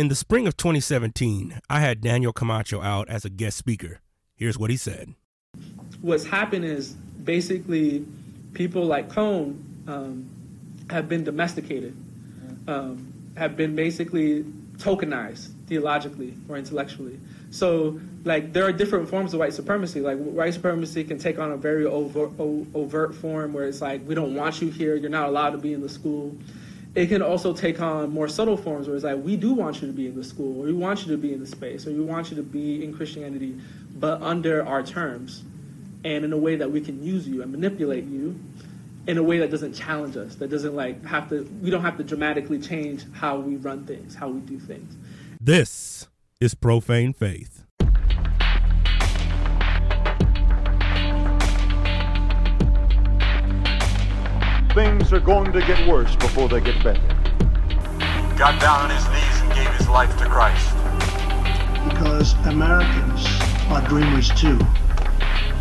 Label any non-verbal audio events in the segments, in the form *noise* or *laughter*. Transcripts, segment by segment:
In the spring of 2017, I had Daniel Camacho out as a guest speaker. Here's what he said. What's happened is basically people like Cone um, have been domesticated, um, have been basically tokenized theologically or intellectually. So, like, there are different forms of white supremacy. Like, white supremacy can take on a very overt, overt form where it's like, we don't want you here, you're not allowed to be in the school. It can also take on more subtle forms where it's like, we do want you to be in the school, or we want you to be in the space, or we want you to be in Christianity, but under our terms and in a way that we can use you and manipulate you in a way that doesn't challenge us, that doesn't like have to, we don't have to dramatically change how we run things, how we do things. This is Profane Faith. Things are going to get worse before they get better. Got down on his knees and gave his life to Christ. Because Americans are dreamers too.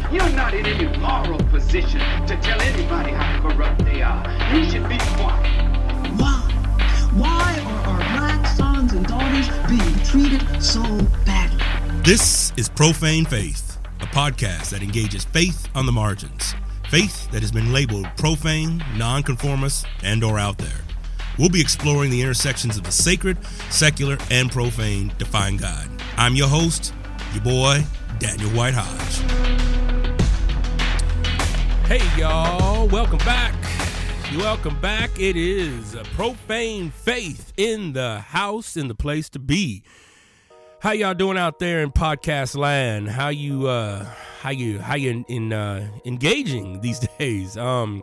You're not in any moral position to tell anybody how corrupt they are. You should be quiet. Why? Why are our black sons and daughters being treated so badly? This is Profane Faith, a podcast that engages faith on the margins. Faith that has been labeled profane, nonconformist, and or out there. We'll be exploring the intersections of the sacred, secular, and profane define God. I'm your host, your boy, Daniel White Hodge. Hey, y'all. Welcome back. Welcome back. It is a profane faith in the house, in the place to be. How y'all doing out there in podcast land? How you uh how you how you in uh engaging these *laughs* days? Um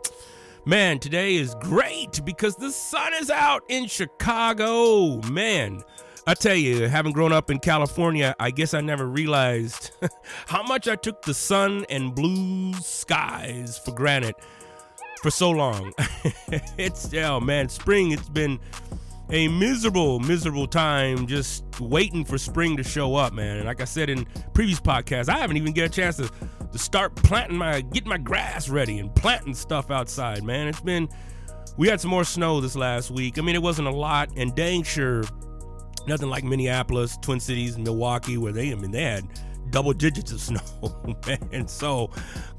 man, today is great because the sun is out in Chicago. Man, I tell you, having grown up in California, I guess I never realized *laughs* how much I took the sun and blue skies for granted for so long. *laughs* it's, oh man, spring, it's been a miserable, miserable time just waiting for spring to show up, man. And like I said in previous podcasts, I haven't even get a chance to, to start planting my, getting my grass ready and planting stuff outside, man. It's been, we had some more snow this last week. I mean, it wasn't a lot, and dang sure nothing like Minneapolis, Twin Cities, Milwaukee, where they, I mean, they had double digits of *laughs* snow, man. So,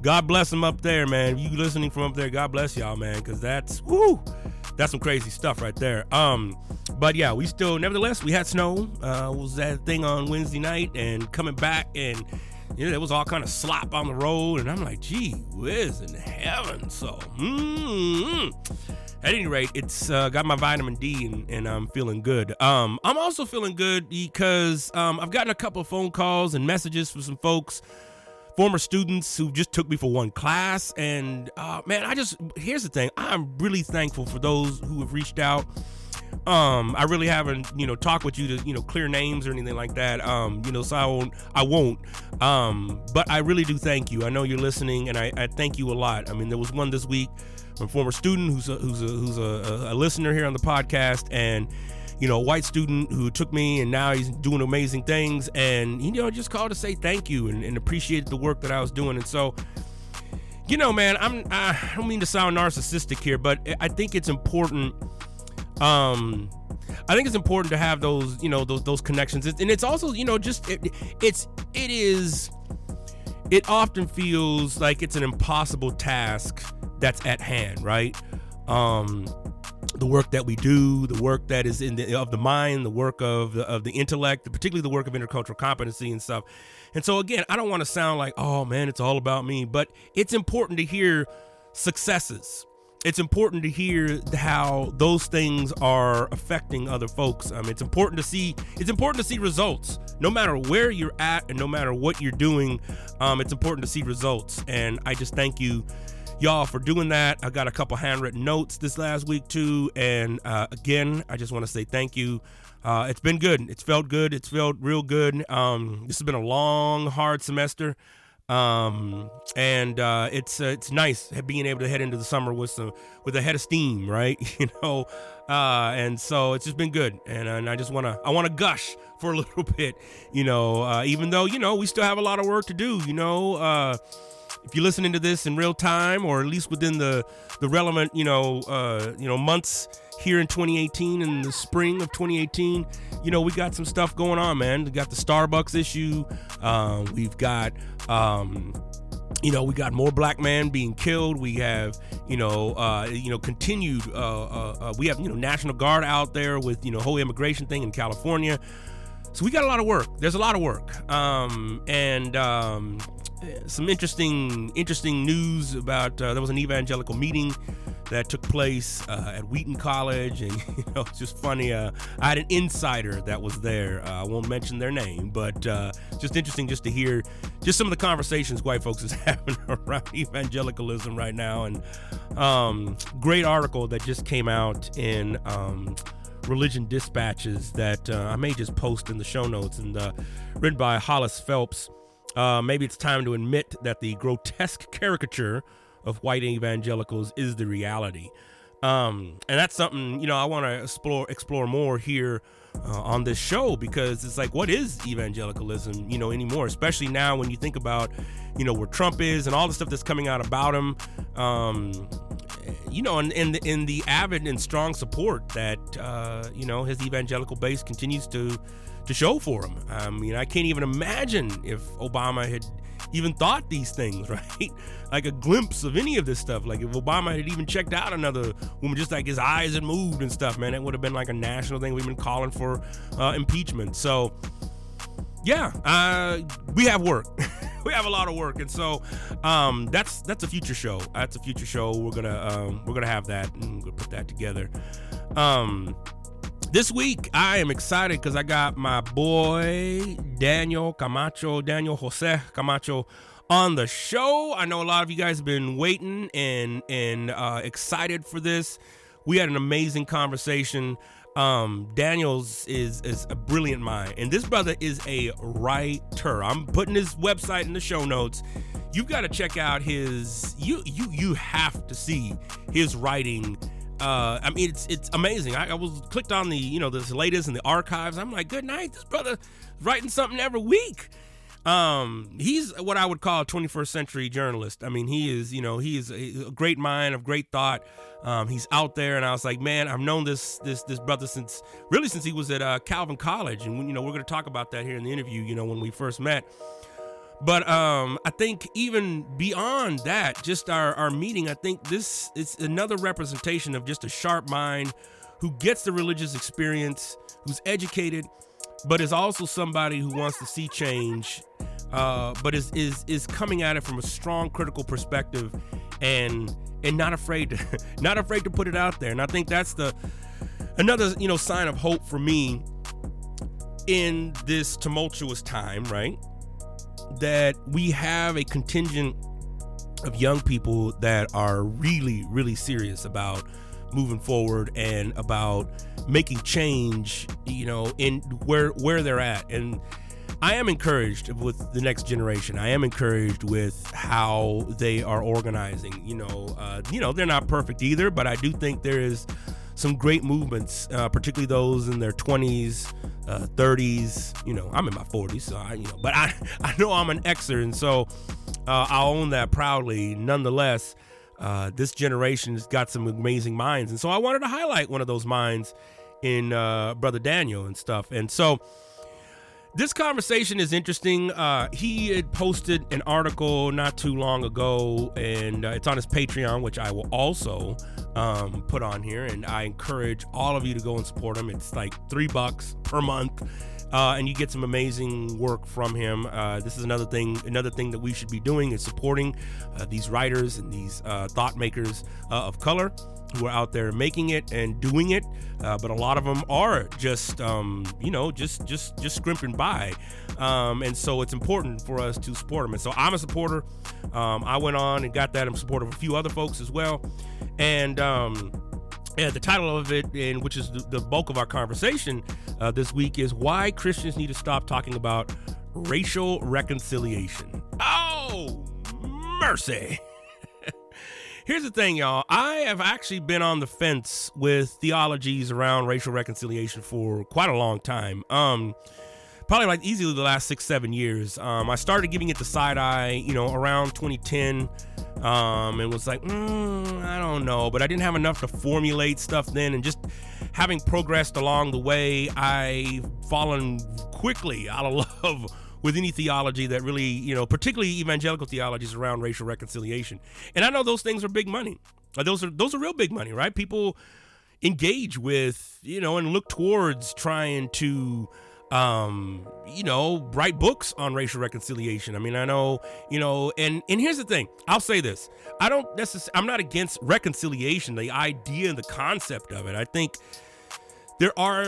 God bless them up there, man. You listening from up there, God bless y'all, man, because that's whoo, that's some crazy stuff right there. Um, but yeah, we still, nevertheless, we had snow. Uh, was that thing on Wednesday night, and coming back, and you know, there was all kind of slop on the road, and I'm like, gee whiz in heaven. So, mm-hmm at any rate, it's uh, got my vitamin D and, and, I'm feeling good. Um, I'm also feeling good because um, I've gotten a couple of phone calls and messages from some folks, former students who just took me for one class. And uh, man, I just, here's the thing I'm really thankful for those who have reached out. Um, I really haven't, you know, talked with you to, you know, clear names or anything like that. Um, you know, so I won't, I won't. Um, but I really do thank you. I know you're listening, and I, I thank you a lot. I mean, there was one this week a former student who's a, who's a, who's a, a listener here on the podcast, and you know, white student who took me and now he's doing amazing things. And, you know, just called to say thank you and, and appreciated the work that I was doing. And so, you know, man, I'm, I don't mean to sound narcissistic here, but I think it's important. Um, I think it's important to have those, you know, those, those connections. And it's also, you know, just, it, it's, it is, it often feels like it's an impossible task that's at hand, right? Um, the work that we do, the work that is in the of the mind, the work of the, of the intellect, particularly the work of intercultural competency and stuff. And so again, I don't want to sound like, oh man, it's all about me, but it's important to hear successes. It's important to hear how those things are affecting other folks. Um, it's important to see. It's important to see results, no matter where you're at and no matter what you're doing. Um, it's important to see results, and I just thank you y'all for doing that. I got a couple handwritten notes this last week too, and uh, again, I just want to say thank you. Uh, it's been good. It's felt good. It's felt real good. Um, this has been a long, hard semester, um, and uh, it's uh, it's nice being able to head into the summer with some with a head of steam, right? *laughs* you know, uh, and so it's just been good. And, and I just want to I want to gush for a *laughs* little bit, you know, uh, even though you know we still have a lot of work to do, you know if you're listening to this in real time, or at least within the the relevant, you know, uh, you know, months here in 2018 in the spring of 2018, you know, we got some stuff going on, man. We got the Starbucks issue. Um, we've got. Um, you know, we got more black men being killed. We have, you know, uh, you know, continued. Uh, uh, uh, we have, you know, National Guard out there with, you know, whole immigration thing in California. So we got a lot of work. There's a lot of work, um, and um, some interesting, interesting news about. Uh, there was an evangelical meeting that took place uh, at Wheaton College, and *laughs* you know, it's just funny. Uh, I had an insider that was there. Uh, I won't mention their name, but uh, just interesting just to hear just some of the conversations white folks is *laughs* having around evangelicalism right now, and um, great article that just came out in. Um, religion dispatches that uh, I may just post in the show notes and uh, written by Hollis Phelps. Uh, maybe it's time to admit that the grotesque caricature of white evangelicals is the reality. Um, and that's something you know I want to explore explore more here uh, on this show because it's like what is evangelicalism you know anymore especially now when you think about you know where Trump is and all the stuff that's coming out about him um, you know and in, in, in the avid and strong support that uh, you know his evangelical base continues to to show for him I mean I can't even imagine if Obama had even thought these things, *laughs* right? like a glimpse of any of this stuff. Like if Obama had even checked out another woman, just like his eyes had moved and stuff, man, it would have been like a national thing. We've been calling for uh, impeachment. So, yeah, uh, we have work. *laughs* we have a lot of work, and so um, that's that's a future show. That's a future show. We're gonna um, we're gonna have that and we'll put that together. Um, this week, I am excited because I got my boy Daniel Camacho, Daniel Jose Camacho, on the show. I know a lot of you guys have been waiting and and uh, excited for this. We had an amazing conversation. Um, Daniels is is a brilliant mind, and this brother is a writer. I'm putting his website in the show notes. You've got to check out his. You you you have to see his writing uh, I mean, it's it's amazing. I, I, was clicked on the you know this latest in the archives. I'm like, good night. This brother writing something every week. Um, he's what I would call a 21st century journalist. I mean, he is you know he is a, great mind of great thought. Um, he's out there, and I was like, man, I've known this this this brother since really since he was at uh, Calvin College, and you know we're going to talk about that here in the interview. You know when we first met. But um, I think even beyond that, just our, our meeting, I think this is another representation of just a sharp mind who gets the religious experience, who's educated, but is also somebody who wants to see change, uh, but is is is coming at it from a strong critical perspective, and and not afraid to *laughs* not afraid to put it out there. And I think that's the another you know sign of hope for me in this tumultuous time, right? That we have a contingent of young people that are really, really serious about moving forward and about making change, you know, in where where they're at. And I am encouraged with the next generation. I am encouraged with how they are organizing. You know, uh, you know, they're not perfect either, but I do think there is some great movements, uh, particularly those in their 20s, uh, 30s. You know, I'm in my 40s, so I, you know, but I, *laughs* I know I'm an Xer, and so uh, I'll own that proudly. Nonetheless, uh, this generation has got some amazing minds, and so I wanted to highlight one of those minds in uh, Brother Daniel and stuff. And so this conversation is interesting. Uh, he had posted an article not too long ago, and uh, it's on his Patreon, which I will also um, put on here. And I encourage all of you to go and support him. It's like three bucks per month. Uh, and you get some amazing work from him. Uh, this is another thing. Another thing that we should be doing is supporting uh, these writers and these uh, thought makers uh, of color who are out there making it and doing it. Uh, but a lot of them are just, um, you know, just just just scrimping by, um, and so it's important for us to support them. And so I'm a supporter. Um, I went on and got that. I'm supportive of a few other folks as well, and. Yeah, the title of it, and which is the, the bulk of our conversation uh, this week, is why Christians need to stop talking about racial reconciliation. Oh, mercy! *laughs* Here's the thing, y'all. I have actually been on the fence with theologies around racial reconciliation for quite a long time. Um, probably like easily the last six seven years. Um, I started giving it the side eye, you know, around 2010, um, and was like, mm, I don't know, but I didn't have enough to formulate stuff then, and just having progressed along the way, I've fallen quickly out of *laughs* love with any theology that really, you know, particularly evangelical theologies around racial reconciliation. And I know those things are big money. Uh, Those are those are real big money, right? People engage with, you know, and look towards trying to um you know write books on racial reconciliation. I mean i know you know and and here's the thing. I'll say this. I don't necessarily i'm not against reconciliation the idea and the concept of it. I think there are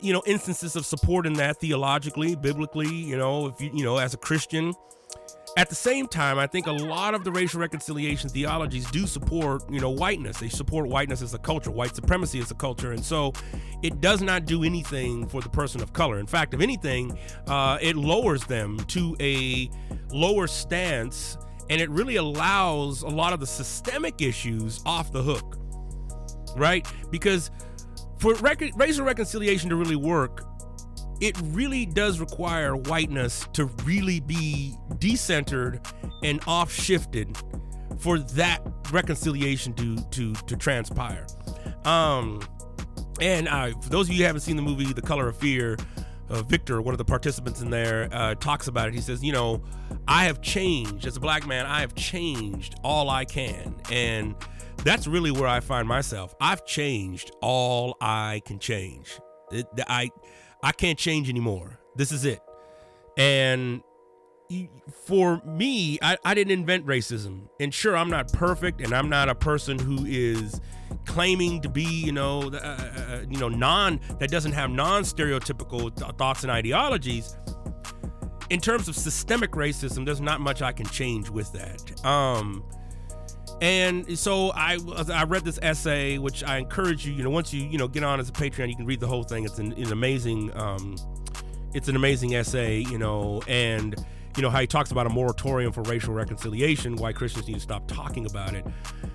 you know instances of support in that theologically biblically you know if you you know as a christian at the same time i think a lot of the racial reconciliation theologies do support you know whiteness. They support whiteness as a culture. White supremacy as a culture. And so it does not do anything for the person of color. In fact if anything uh, it lowers them to a lower stance and it really allows a lot of the systemic issues off the hook right? Because for rec- racial reconciliation to really work it really does require whiteness to really be decentered and off shifted for that reconciliation to to to transpire. Um, and uh, for those of you who haven't seen the movie The Color of Fear, uh, Victor, one of the participants in there, uh, talks about it. He says, you know, I have changed as a black man. I have changed all I can, and that's really where I find myself. I've changed all I can change. It, I I can't change anymore. This is it. And for me, I, I didn't invent racism. And sure, I'm not perfect, and I'm not a person who is claiming to be, you know, uh, uh, you know, non that doesn't have non-stereotypical th- thoughts and ideologies. In terms of systemic racism, there's not much I can change with that. Um, and so I I read this essay, which I encourage you. You know, once you you know get on as a Patreon, you can read the whole thing. It's an, an amazing um, it's an amazing essay. You know, and you know how he talks about a moratorium for racial reconciliation. Why Christians need to stop talking about it.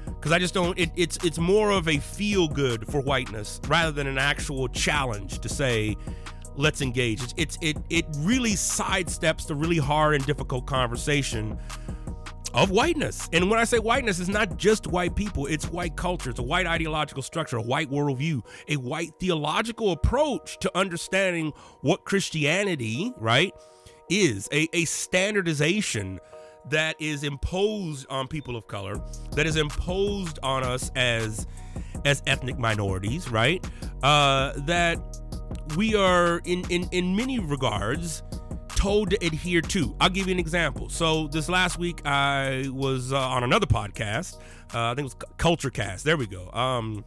Because I just don't. It, it's it's more of a feel good for whiteness rather than an actual challenge to say. Let's engage. It's, it's it it really sidesteps the really hard and difficult conversation of whiteness. And when I say whiteness, it's not just white people, it's white culture, it's a white ideological structure, a white worldview, a white theological approach to understanding what Christianity, right, is a, a standardization that is imposed on people of color, that is imposed on us as as ethnic minorities, right? Uh, that we are in, in in many regards told to adhere to. I'll give you an example. So this last week I was uh, on another podcast. Uh, I think it was Culture Cast. There we go. Um,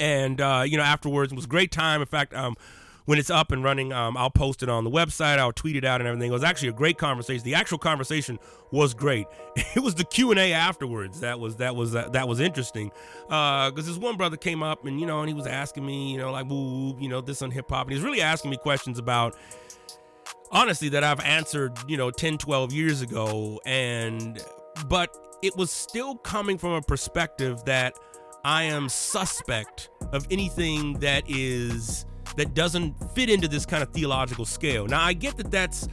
and uh, you know afterwards it was a great time. In fact, um, when it's up and running, um, I'll post it on the website. I'll tweet it out and everything. It was actually a great conversation. The actual conversation was great. *laughs* It was the Q and A afterwards that was that was uh, that was interesting. Because this one brother came up and you know and he was asking me you know like woo you know this on hip hop and he's really asking me questions about honestly that I've answered, you know, 10, 12 years ago and but it was still coming from a perspective that I am suspect of anything that is that doesn't fit into this kind of theological scale. Now I get that that's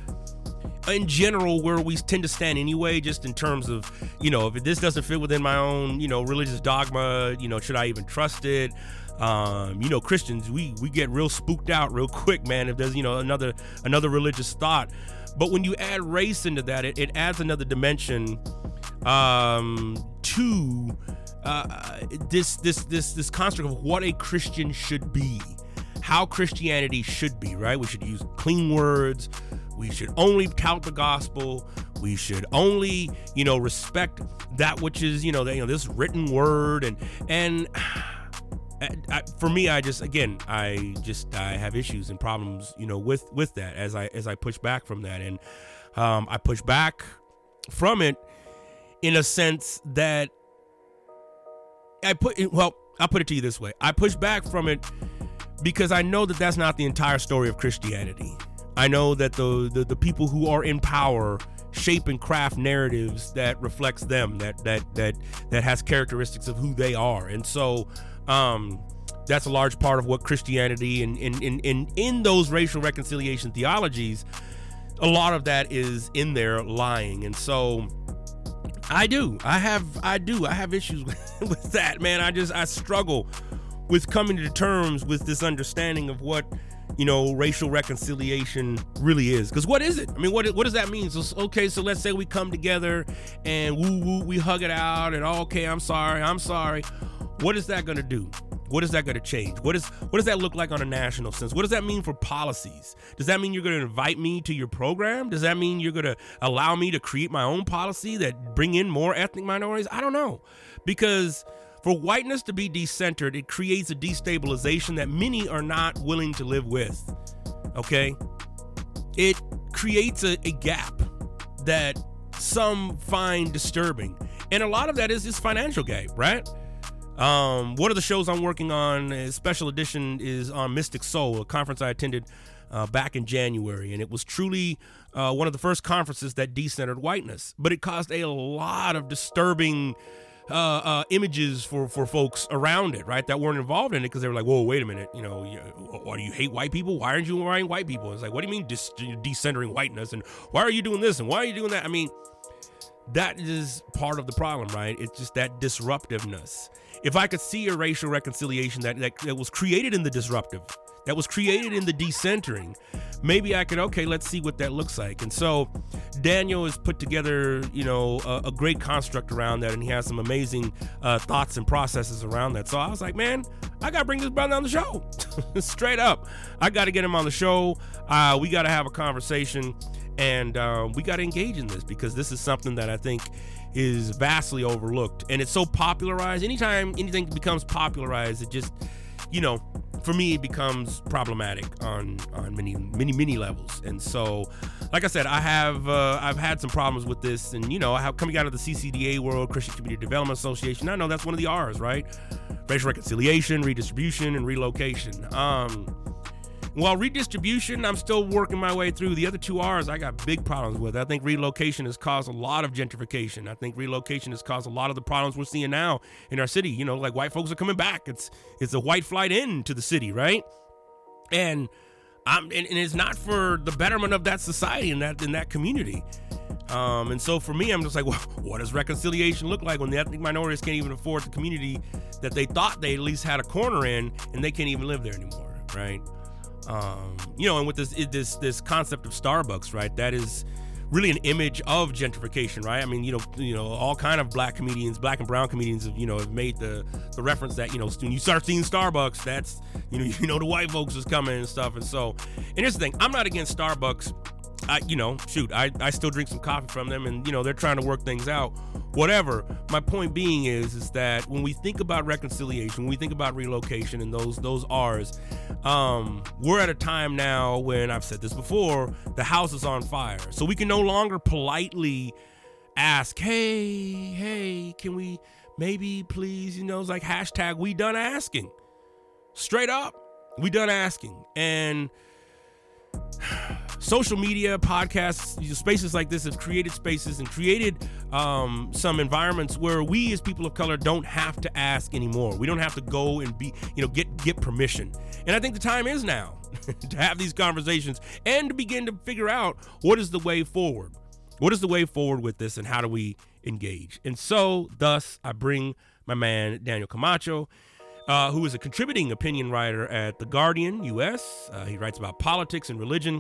in general where we tend to stand anyway just in terms of you know if this doesn't fit within my own you know religious dogma you know should i even trust it um, you know christians we we get real spooked out real quick man if there's you know another another religious thought. But when you add race into that it, it adds another dimension um, to uh, this this this this construct of what a christian should be how christianity should be right? We should use clean words. We should only tout the gospel. We should only, you know, respect that which is, you know, the, you know, this written word. And and I, for me, I just again, I just I have issues and problems, you know, with with that as I as I push back from that, and um, I push back from it in a sense that I put well, I'll put it to you this way: I push back from it because I know that that's not the entire story of Christianity. I know that the, the, the people who are in power shape and craft narratives that reflects them, that that that that has characteristics of who they are. And so um that's a large part of what Christianity and in in, in in those racial reconciliation theologies, a lot of that is in there lying. And so I do. I have I do. I have issues *laughs* with, that, man. I just I struggle with coming to terms with this understanding of what you know racial reconciliation really is because what is it i mean what, what does that mean so okay so let's say we come together and woo woo we hug it out and okay i'm sorry i'm sorry what is that going to do what is that going to change? What is what does that look like on a national sense? What does that mean for policies? Does that mean you're going to invite me to your program? Does that mean you're going to allow me to create my own policy that bring in more ethnic minorities? I don't know. Because for whiteness to be decentered, it creates a destabilization that many are not willing to live with. Okay? It creates a, a gap that some find disturbing. And a lot of that is this financial gap, right? Um, one of the shows I'm working on, a special edition, is on Mystic Soul, a conference I attended uh, back in January, and it was truly uh, one of the first conferences that decentered whiteness. But it caused a lot of disturbing uh, uh, images for for folks around it, right, that weren't involved in it because they were like, "Whoa, wait a minute, you know, why do you hate white people? Why aren't you inviting white people?" It's like, "What do you mean dis- decentering whiteness? And why are you doing this? And why are you doing that?" I mean, that is part of the problem, right? It's just that disruptiveness if I could see a racial reconciliation that, that, that was created in the disruptive, that was created in the decentering, maybe I could, okay, let's see what that looks like. And so Daniel has put together, you know, a, a great construct around that, and he has some amazing uh, thoughts and processes around that. So I was like, man, I got to bring this brother on the show. *laughs* Straight up. I got to get him on the show. Uh, we got to have a conversation, and uh, we got to engage in this because this is something that I think is vastly overlooked and it's so popularized. Anytime anything becomes popularized it just you know for me it becomes problematic on on many many many levels. And so like i said i have uh, i've had some problems with this and you know coming out of the ccda world christian community development association i know that's one of the r's right? Racial reconciliation redistribution and relocation. Um while redistribution, I'm still working my way through. The other two R's, I got big problems with. I think relocation has caused a lot of gentrification. I think relocation has caused a lot of the problems we're seeing now in our city. You know, like white folks are coming back. It's it's a white flight into the city, right? And I'm and, and it's not for the betterment of that society and that in that community. Um, and so for me, I'm just like, well, what does reconciliation look like when the ethnic minorities can't even afford the community that they thought they at least had a corner in, and they can't even live there anymore, right? Um, you know, and with this this this concept of Starbucks, right? That is really an image of gentrification, right? I mean, you know, you know, all kind of black comedians, black and brown comedians, have, you know, have made the the reference that you know, when you start seeing Starbucks, that's you know, *laughs* you know, the white folks is coming and stuff. And so, and here's the thing: I'm not against Starbucks I, you know, shoot, I, I still drink some coffee from them, and you know they're trying to work things out. Whatever. My point being is, is that when we think about reconciliation, when we think about relocation, and those those R's, um, we're at a time now when I've said this before, the house is on fire, so we can no longer politely ask, hey, hey, can we maybe please, you know, it's like hashtag we done asking, straight up, we done asking, and social media, podcasts, spaces like this have created spaces and created um, some environments where we as people of color don't have to ask anymore. We don't have to go and be, you know, get get permission. And I think the time is now *laughs* to have these conversations and to begin to figure out what is the way forward. What is the way forward with this and how do we engage? And so, thus, I bring my man Daniel Camacho. Uh, who is a contributing opinion writer at The Guardian US. Uh, he writes about politics and religion.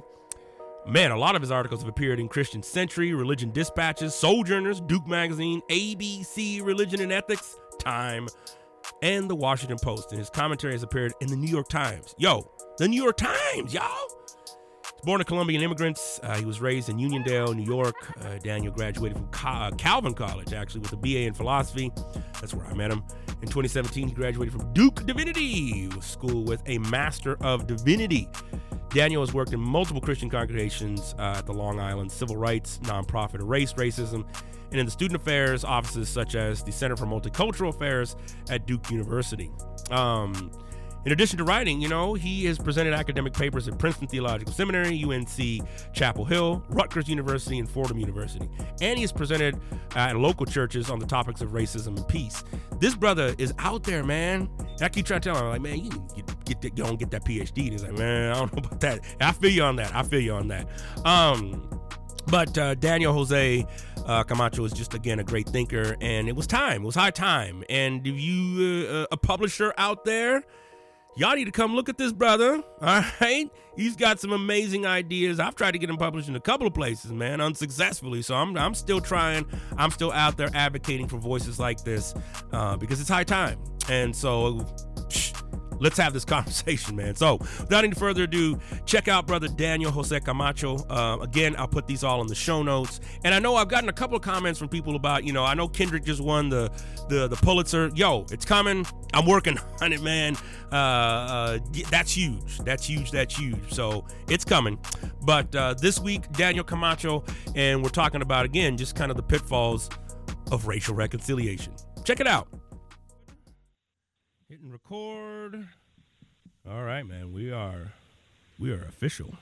Man, a lot of his articles have appeared in Christian Century, Religion Dispatches, Sojourners, Duke Magazine, ABC, Religion and Ethics, Time, and the Washington Post. And his commentary has appeared in the New York Times. Yo, the New York Times, y'all. Born to Colombian immigrants. Uh, he was raised in Uniondale, New York. Uh, Daniel graduated from uh, Calvin College, actually, with a BA in philosophy. That's where I met him. In 2017, he graduated from Duke Divinity School with a Master of Divinity. Daniel has worked in multiple Christian congregations uh, at the Long Island Civil Rights Nonprofit Erase Racism and in the student affairs offices such as the Center for Multicultural Affairs at Duke University. Um, In addition to writing, you know, he has presented academic papers at Princeton Theological Seminary, UNC Chapel Hill, Rutgers University, and Fordham University. And he has presented uh, at local churches on the topics of racism and peace. This brother is out there, man. And I keep trying to tell him, like, man, you get, get that, don't get that PhD. And he's like, man, I don't know about that. I feel you on that. I feel you on that. Um, but uh, Daniel Jose uh, Camacho is just again a great thinker, and it was time. It was high time. And if you uh, a publisher out there, y'all need to come look at this brother. *laughs* All right, he's got some amazing ideas. I've tried to get him published in a couple of places, man, unsuccessfully. So I'm I'm still trying. I'm still out there advocating for voices like this uh, because it's high time. And so. Let's have this *laughs* conversation, man. So, without any further ado, check out brother Daniel Jose Camacho. Uh, again, I'll put these all in the show notes. And I know I've gotten a couple of comments from people about, you know, I know Kendrick just won the the the Pulitzer. Yo, it's coming. I'm working *laughs* on it, man. Uh, uh, that's huge. That's huge. That's huge. So it's coming. But uh, this week, Daniel Camacho, and we're talking about again just kind of the pitfalls of racial reconciliation. Check it out. Hitting record. All right, man. We are we are official.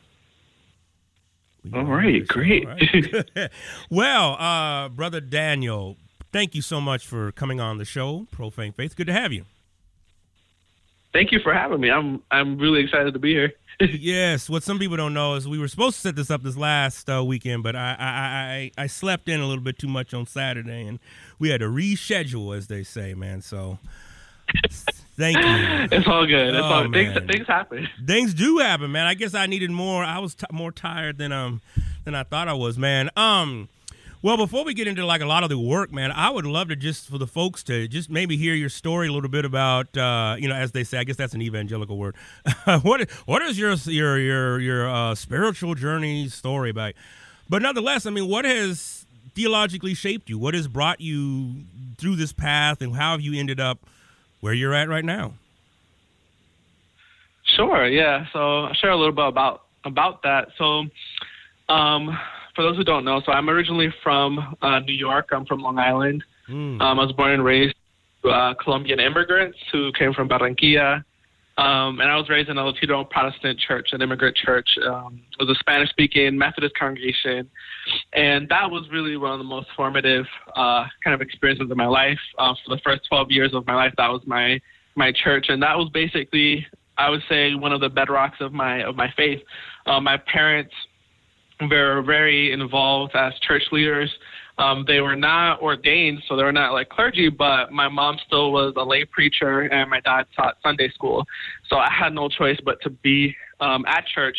We All are right, official. great. All right. *laughs* well, uh, brother Daniel, thank you so much for coming on the show, Profane Faith. Good to have you. Thank you for having me. I'm I'm really excited to be here. *laughs* yes, what some people don't know is we were supposed to set this up this last uh, weekend, but I, I I I slept in a little bit too much on Saturday, and we had to reschedule, as they say, man. So. Thank you. It's all good. It's Oh, all things things happen. Things do happen, man. I guess I needed more. I was t- more tired than um than I thought I was, man. Um, well, before we get into like a lot of the work, man, I would love to just for the folks to just maybe hear your story a little bit about, uh, you know, as they say. I guess that's an evangelical word. *laughs* what what is your your your your uh, spiritual journey story about? But nonetheless, I mean, what has theologically shaped you? What has brought you through this path, and how have you ended up where you're at right now? Sure, yeah. So I'll share a little bit about about that. So, um, for those who don't know, so I'm originally from uh, New York. I'm from Long Island. Mm. Um, I was born and raised to uh, Colombian immigrants who came from Barranquilla. Um, and I was raised in a Latino Protestant church, an immigrant church. Um, it was a Spanish speaking Methodist congregation. And that was really one of the most formative uh, kind of experiences of my life. Uh, for the first 12 years of my life, that was my, my church. And that was basically, I would say, one of the bedrocks of my, of my faith. Uh, my parents were very involved as church leaders. Um, they were not ordained, so they were not like clergy, but my mom still was a lay preacher and my dad taught Sunday school. So I had no choice but to be um, at church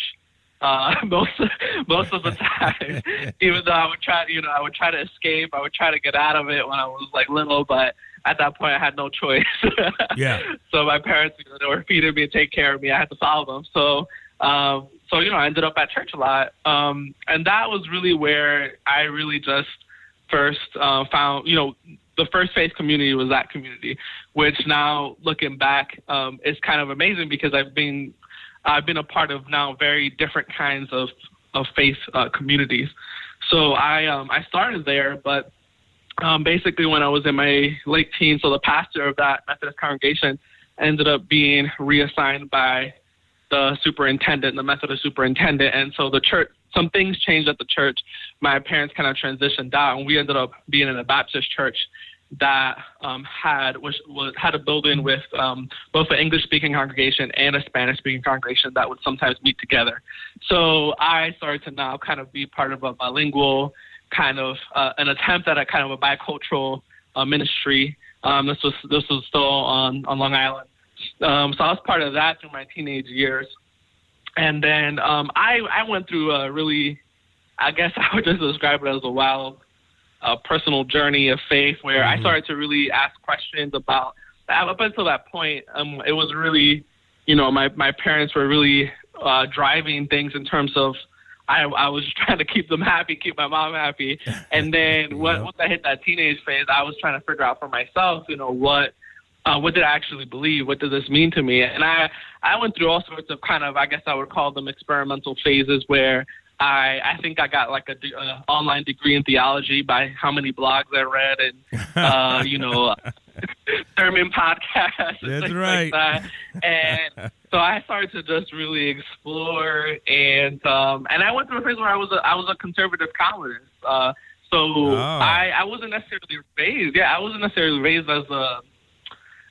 uh, *laughs* most most of the time. *laughs* Even though I would try, you know, I would try to escape, I would try to get out of it when I was like little, but at that point I had no choice. *laughs* Yeah. So my parents, you know, they were feeding me and taking care of me. I had to follow them. So um, so you know, I ended up at church a lot, um, and that was really where I really just first uh, found, you know, the first faith community was that community, which now looking back um, is kind of amazing because I've been I've been a part of now very different kinds of of faith uh, communities. So I um, I started there, but um, basically when I was in my late teens, so the pastor of that Methodist congregation ended up being reassigned by the superintendent, the Methodist superintendent, and so the church. Some things changed at the church. My parents kind of transitioned out, and we ended up being in a Baptist church that um, had which was had a building with um, both an English speaking congregation and a Spanish speaking congregation that would sometimes meet together. So I started to now kind of be part of a bilingual kind of uh, an attempt at a kind of a bicultural uh, ministry. Um, this was this was still on on Long Island. Um, so I was part of that through my teenage years, and then um, I I went through a really, I guess *laughs* I would just describe it as a wild uh, personal journey of faith where I started to really ask questions about up until that point. Um, it was really, you know, my my parents were really uh, driving things in terms of. I, I was *laughs* trying to keep them happy, keep my mom happy, *laughs* and then when, once I hit that teenage phase, I was trying to figure out for myself, you know, what uh, what did I actually believe? What does this mean to me? And I I went through all sorts of kind of I guess I would call them experimental phases where I I think I got like a de- uh, online degree in theology by how many blogs I read and uh, you know *laughs* sermon podcasts. and That's right. Like that. And so I started to just really explore, and um, and I went through a phase where I was a, I was a conservative Calvinist. Uh, so Oh. I I wasn't necessarily raised. Yeah, I wasn't necessarily raised as a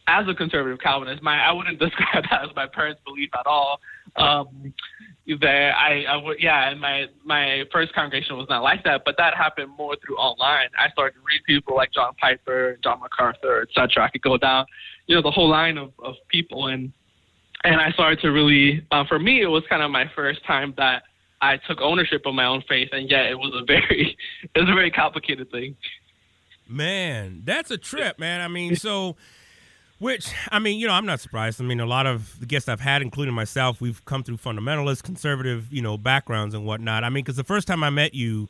as a conservative Calvinist. My I wouldn't *laughs* describe that as my parents' belief at all. Um, that I, I would yeah, and my my first congregation was not like that, but that happened more through online. I started to read people like John Piper, John MacArthur, etc. I could go down, you know, the whole line of, of people and and I started to really uh, for me it was kind of my first time that I took ownership of my own faith and yet it was a very *laughs* it was a very complicated thing. Man, that's a trip, man. I mean, so, which, I mean, you know, I'm not surprised. I mean, a lot of the guests I've had, including myself, we've come through fundamentalist, conservative, you know, backgrounds and whatnot. I mean, because the first time I met you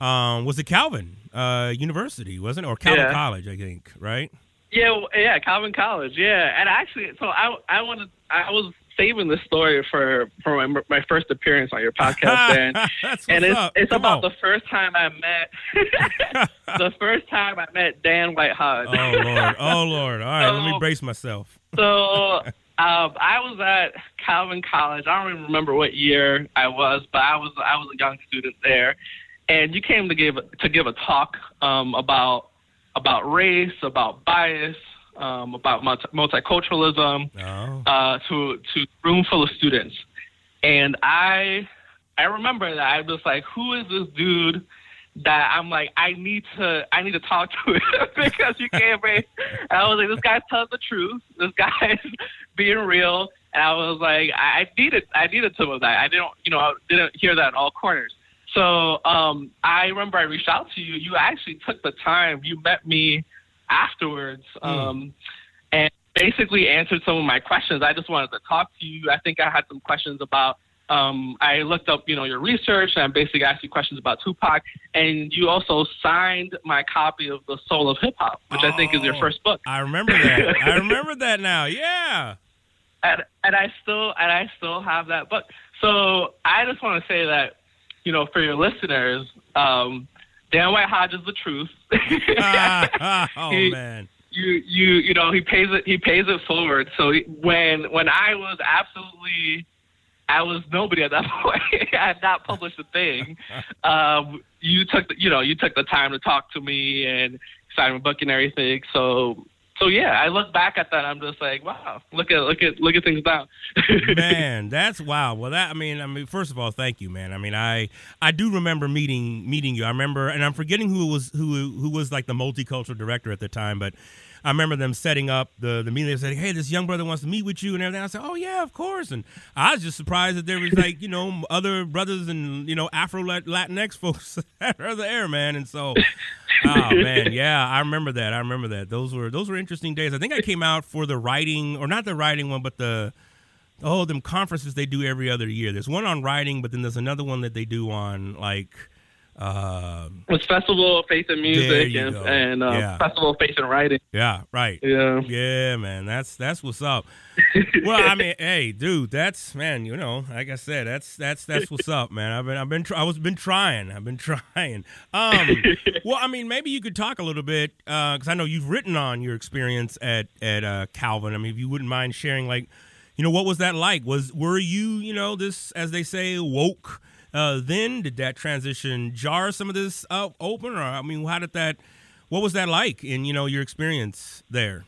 um, was at Calvin uh, University, wasn't it? Or Calvin Yeah. College, I think, right? Yeah, yeah, Calvin College. Yeah, and actually, so I I wanted I was saving this story for for my my first appearance on your *laughs* podcast, *laughs* and and it's up. it's Come about on. the first time I met *laughs* the first time I met Dan White Hodge. Oh, Lord. Oh, Lord. All right, let me brace myself. so um, I was at Calvin College. I don't even remember what year I was, but I was I was a young student there, and you came to give to give a talk um, about about race, about bias, um, about multi- multiculturalism Oh. uh, to to a room full of students, and I I remember that I was like, who is this dude? That I'm like, I need to, I need to talk to him *laughs* because you can't. And I was like, this guy's telling the truth. This *laughs* guy's being real. And I was like, I, I needed, I needed some of that. I didn't, you know, I didn't hear that in all corners. So um, I remember I reached out to you. You actually took the time. You met me afterwards. Um, and basically answered some of my questions. I just wanted to talk to you. I think I had some questions about. Um, I looked up, you know, your research, and I basically asked you questions about Tupac. And you also signed my copy of The Soul of Hip Hop, which I think is your Oh, first book. I remember that. I *laughs* remember that now. Yeah. and and I still and I still have that book. So I just want to say that, you know, for your listeners, um, Dan White Hodge is the truth. *laughs* *laughs* oh, He- man. you you you know he pays it he pays it forward. So he- when when I was absolutely I was nobody at that *laughs* point. I had not published a thing. Um, you took the, you know you took the time to talk to me and sign my book and everything. So so yeah, I look back at that. I'm just like, wow, look at look at look at things now. *laughs* man that's wow well that i mean i mean first of all thank you man i mean i i do remember meeting meeting you i remember and i'm forgetting who was who who was like the multicultural director at the time but I remember them setting up the the meeting. They said, "Hey, this young brother wants to meet with you and everything." I said, "Oh yeah, of course." And I was just surprised that there was like you know *laughs* other brothers and you know Afro Latinx folks *laughs* that are there, man. And so, *laughs* oh man, yeah, I remember that. I remember that. Those were those were interesting days. I think I came out for the writing or not the writing one, but the oh them conferences they do every other year. There's one on writing, but then there's another one that they do on like. Uh, It's Festival of Faith and Music and, and uh, Yeah. Festival of Faith and Writing. yeah, right. Yeah. Yeah, man, that's that's what's up. *laughs* well, I mean, hey, dude, that's man, you know, like I said, that's that's that's what's up, man. I've been I've been I was been trying, I've been *laughs* trying. Um, well, I mean, maybe you could talk a little bit because I know you've written on your experience at at uh, Calvin. I mean, if you wouldn't mind sharing, like, you know, what was that like? Was were you, you know, this as they say, woke? Uh, then did that transition jar some of this up open, or I mean, how did that? What was that like in you know your experience there?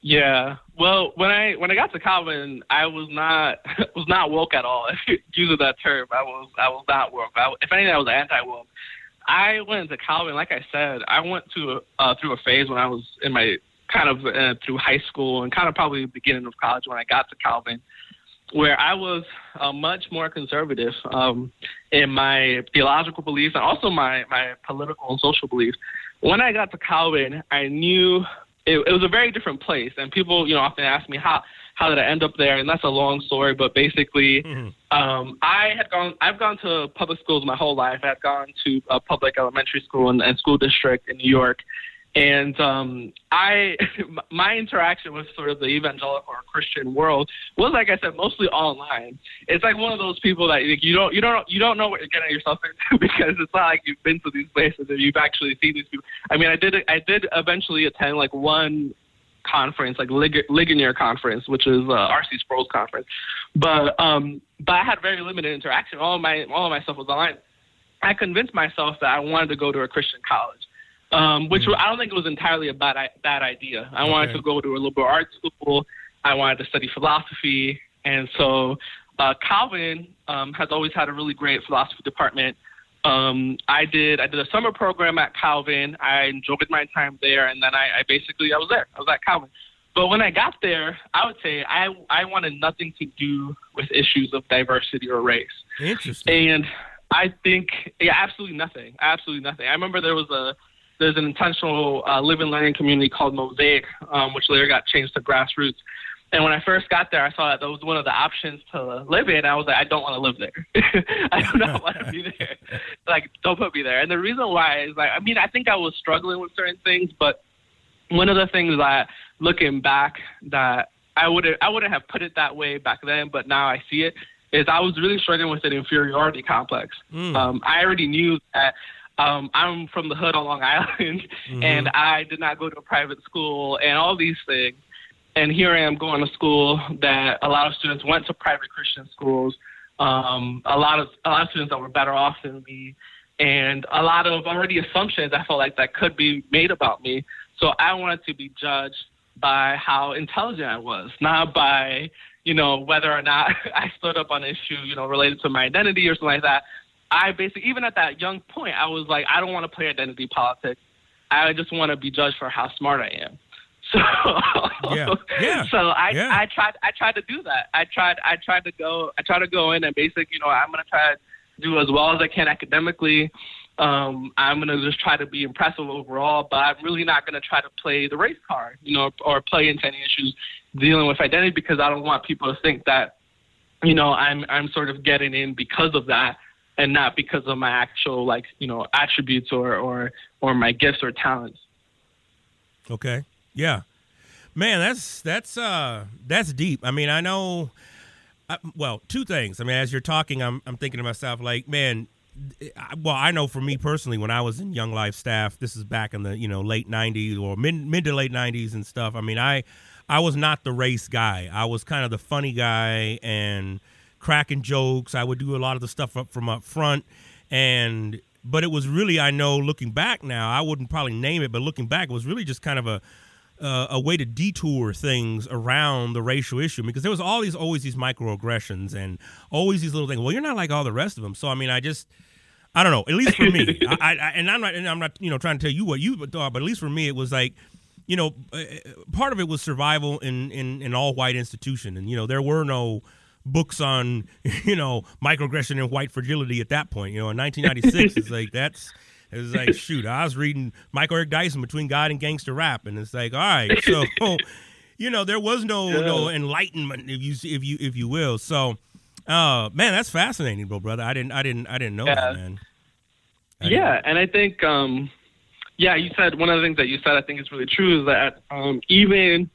Yeah. Well, when I when I got to Calvin, I was not *laughs* was not woke at all. *laughs* Using that term, I was I was not woke. I, if anything, I was anti woke. I went to Calvin, like I said, I went to uh, through a phase when I was in my kind of uh, through high school and kind of probably the beginning of college when I got to Calvin, where I was uh, much more conservative um, in my theological beliefs and also my my political and social beliefs. When I got to Calvin, I knew it, it was a very different place, and people, you know, often ask me how how did I end up there, and that's a long story. But basically, um, I had gone. I've gone to public schools my whole life. I've gone to a public elementary school and, and school district in New York, And um, I, *laughs* my interaction with sort of the evangelical or Christian world was, like I said, mostly online. It's like one of those people that like, you don't, you don't, you don't know what you're getting yourself into *laughs* because it's not like you've been to these places and you've actually seen these people. I mean, I did, I did eventually attend like one conference, like Lig- Ligonier conference, which is uh, R.C. Sproul's conference. But um, but I had very limited interaction. All of my all of my stuff was online. I convinced myself that I wanted to go to a Christian college, um, which mm. I don't think it was entirely a bad bad idea. I okay. wanted to go to a liberal arts school. I wanted to study philosophy, and so uh, Calvin um, has always had a really great philosophy department. Um, I did I did a summer program at Calvin. I enjoyed my time there, and then I, I basically I was there. I was at Calvin. But when I got there, I would say I I wanted nothing to do with issues of diversity or race. Interesting. And I think yeah, absolutely nothing. Absolutely nothing. I remember there was a there's an intentional uh, living learning community called Mosaic, um, which later got changed to Grassroots. And when I first got there, I saw that that was one of the options to live in. I was like, I don't want to live there. *laughs* I do not want to be there. *laughs* Like, don't put me there. And the reason why is like, I mean, I think I was struggling with certain things, but one of the things that, looking back, that I would I wouldn't have put it that way back then, but now I see it is I was really struggling with an inferiority complex. Mm. Um, I already knew that um, I'm from the hood on Long *laughs* Island, mm-hmm. and I did not go to a private school, and all these things. And here I am going to school that a lot of students went to private Christian schools. Um, a lot of a lot of students that were better off than me, and a lot of already assumptions I felt like that could be made about me. So I wanted to be judged by how intelligent I was, not by you know, whether or not *laughs* I stood up on an issue, you know, related to my identity or something like that. I basically, even at that young point, I was like, I don't want to play identity politics. I just want to be judged for how smart I am. *laughs* So, yeah, yeah, so I, yeah. I tried, I tried to do that. I tried, I tried to go, I tried to go in and basically, you know, I'm gonna try to do as well as I can academically. Um, I'm gonna just try to be impressive overall, but I'm really not gonna try to play the race card, you know, or play into any issues dealing with identity because I don't want people to think that, you know, I'm I'm sort of getting in because of that and not because of my actual like, you know, attributes or or or my gifts or talents. Okay. Yeah. Man, that's that's uh that's deep. I mean, I know I, well, two things. I mean, as you're talking, I'm I'm thinking to myself like, man, well, I know for me personally, when I was in Young Life staff, this is back in the you know late '90s or mid mid to late '90s and stuff. I mean, I I was not the race guy. I was kind of the funny guy and cracking jokes. I would do a lot of the stuff up from up front, and but it was really I know looking back now I wouldn't probably name it, but looking back it was really just kind of a uh, a way to detour things around the racial issue because there was all these always these microaggressions and always these little things. Well, you're not like all the rest of them, so I mean I just. I don't know. At least for me, *laughs* I, I, and I'm not, and I'm not, you know, trying to tell you what you thought, but at least for me, it was like you know, uh, uh, part of it was survival in in an all white institution, and you know there were no books on *laughs* you know microaggression and white fragility at that point. You know, in 1996, it's like that's it's like shoot, I was reading Michael Eric Dyson between God and gangster rap, and it's like all right, so *laughs* you know there was no yeah. no enlightenment if you if you if you will. So, uh, man, that's fascinating, bro, brother. I didn't I didn't I didn't know yeah. that, man. I yeah, and I think um, yeah, you said one of the things that you said I think is really true is that um, even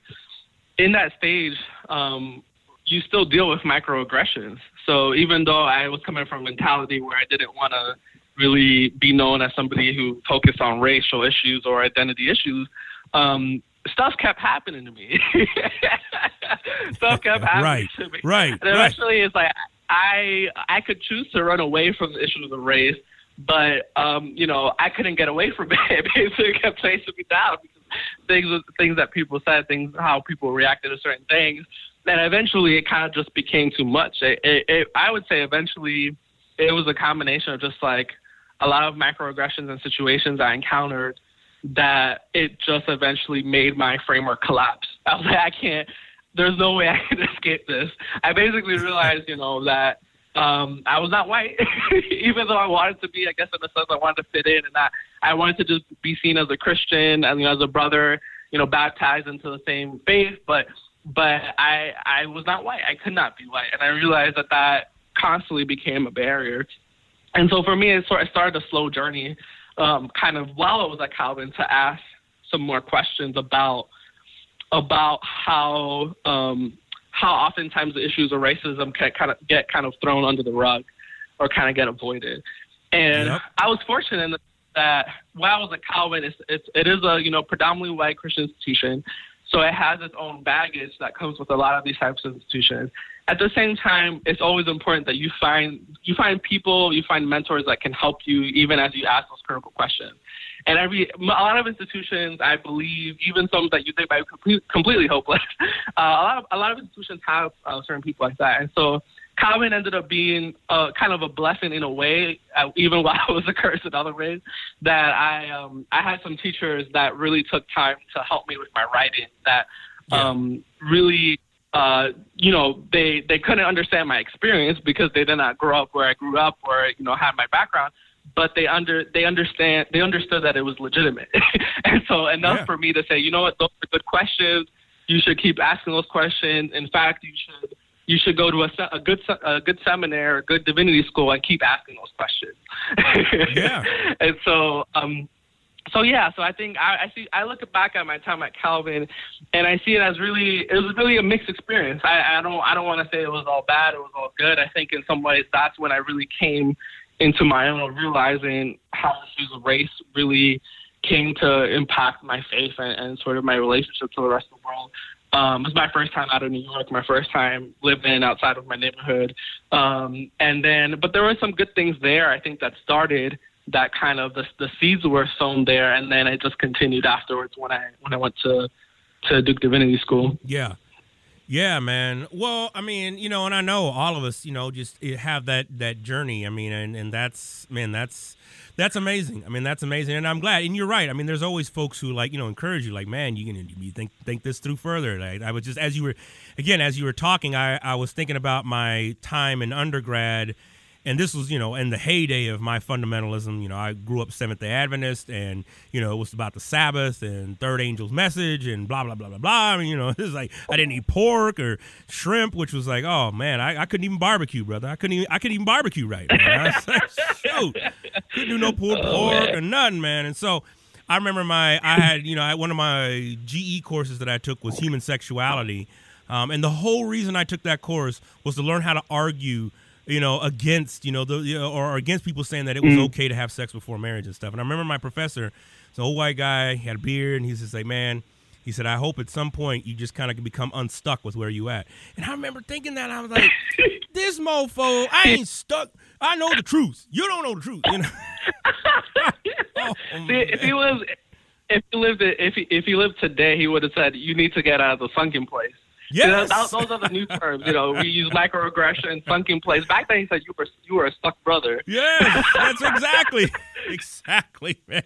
in that stage, um, you still deal with microaggressions. So even though I was coming from a mentality where I didn't want to really be known as somebody who focused on racial issues or identity issues, um, stuff kept happening to me. *laughs* stuff kept *laughs* happening right, to me. Right. And eventually, right. it's like I I could choose to run away from the issues of the race but um, you know, I couldn't get away from *laughs* it. It basically kept chasing me down because things things that people said, things how people reacted to certain things. And eventually, it kind of just became too much. It, it, it, I would say eventually, it was a combination of just like a lot of microaggressions and situations I encountered that it just eventually made my framework collapse. *laughs* I was like, I can't. There's no way I can *laughs* escape this. I basically realized, you know, that um, I was not white, *laughs* even though I wanted to be. I guess in a sense, I wanted to fit in, and I I wanted to just be seen as a Christian and you know, as a brother, you know, baptized into the same faith. But but I I was not white. I could not be white, and I realized that that constantly became a barrier. And so for me, it sort of started a slow journey, um, kind of while I was at Calvin, to ask some more questions about about how um, how oftentimes the issues of racism can kind of get kind of thrown under the rug or kind of get avoided. And Yep. I was fortunate that while I was at Calvin, it's, it's it is a you know predominantly white Christian institution, so it has its own baggage that comes with a lot of these types of institutions. At the same time, it's always important that you find you find people, you find mentors that can help you even as you ask those critical questions. And every a lot of institutions, I believe, even some that you think might be complete, completely hopeless, *laughs* uh, a lot of a lot of institutions have uh, certain people like that. And so Calvin ended up being uh, kind of a blessing in a way, uh, even *laughs* while it was a curse in other ways. That I um, I had some teachers that really took time to help me with my writing. That um, really, uh, you know, they they couldn't understand my experience because they did not grow up where I grew up or you know had my background. But they under they understand they understood that it was legitimate, *laughs* and so enough Yeah. for me to say, you know what, those are good questions. You should keep asking those questions. In fact, you should you should go to a, a good a good seminary, a good divinity school, and keep asking those questions. *laughs* Yeah. and so, um, so yeah, so I think I, I see. I look back at my time at Calvin, and I see it as really it was really a mixed experience. I, I don't I don't want to say it was all bad. It was all good. I think in some ways that's when I really came into my own, realizing how issues of race really came to impact my faith and, and sort of my relationship to the rest of the world. Um, it was my first time out of New York, my first time living outside of my neighborhood. Um, and then, but there were some good things there, I think, that started that kind of the, the seeds were sown there. And then it just continued afterwards when I, when I went to, to Duke Divinity School. Yeah. Yeah, man. Well, I mean, you know, and I know all of us, you know, just eh, have that that journey. I mean, and and that's man, that's that's amazing. I mean, that's amazing, and I'm glad. And you're right. I mean, there's always folks who like you know encourage you, like, man, you can you think think this through further. Like, I was just as you were, again, as you were talking, I I was thinking about my time in undergrad. And this was, you know, in the heyday of my fundamentalism. You know, I grew up Seventh Day Adventist, and you know, it was about the Sabbath and Third Angel's message, and blah blah blah blah blah. I mean, you know, *laughs* it was like I didn't eat pork or shrimp, which was like, oh man, I, I couldn't even barbecue, brother. I couldn't even I couldn't even barbecue right. Man. I was like, shoot, couldn't do no pulled pork or nothing, man. And so I remember my I had you know I, one of my GE courses that I took was human sexuality, um, and the whole reason I took that course was to learn how to argue. You know, against you know the or against people saying that it was mm. okay to have sex before marriage and stuff. And I remember my professor, he's an old white guy, he had a beard, and he's just like, man, he said, I hope at some point you just kind of become unstuck with where you at. And I remember thinking that I was like, *laughs* this mofo, I ain't stuck. I know the truth. You don't know the truth. You know. *laughs* Oh, See, if he was, if he lived, if he if he lived today, he would have said, "You need to get out of the sunken place." You know, those are the new terms. You know, we use microaggression, sunken place. Back then, he said you were you were a stuck brother. Yes, that's *laughs* exactly, exactly, man.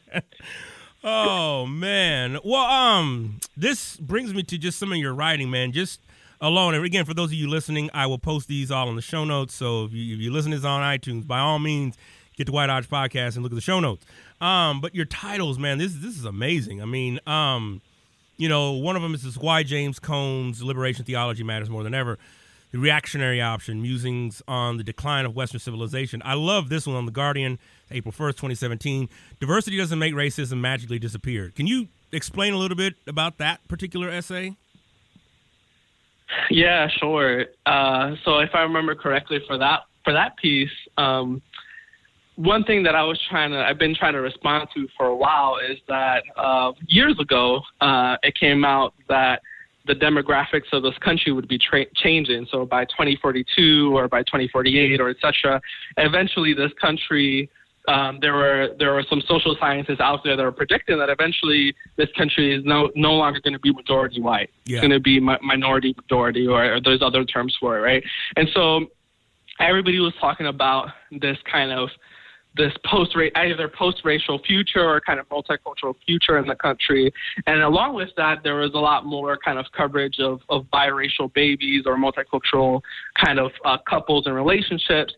Oh man. Well, um, this brings me to just some of your writing, man. Just alone, and again, for those of you listening, I will post these all in the show notes. So if you if you listen to this on iTunes, by all means, get the White Hodge podcast and look at the show notes. Um, but your titles, man, this this is amazing. I mean, um, you know, one of them is this why James Cone's liberation theology matters more than ever. The reactionary option, musings on the decline of Western civilization. I love this one on The Guardian, April 1st, 2017. Diversity doesn't make racism magically disappear. Can you explain a little bit about that particular essay? Yeah, sure. Uh, so if I remember correctly, for that for that piece, um, one thing that I was trying to, I've been trying to respond to for a while is that uh, years ago, uh, it came out that the demographics of this country would be tra- changing. So by 2042 or by 2048 or et cetera, eventually this country, um, there were there were some social scientists out there that were predicting that eventually this country is no no longer going to be majority white. Yeah. It's going to be mi- minority majority, or, or there's other terms for it, right? And so everybody was talking about this kind of this post either post racial future or kind of multicultural future in the country. And along with that, there was a lot more kind of coverage of, of biracial babies or multicultural kind of uh, couples and relationships.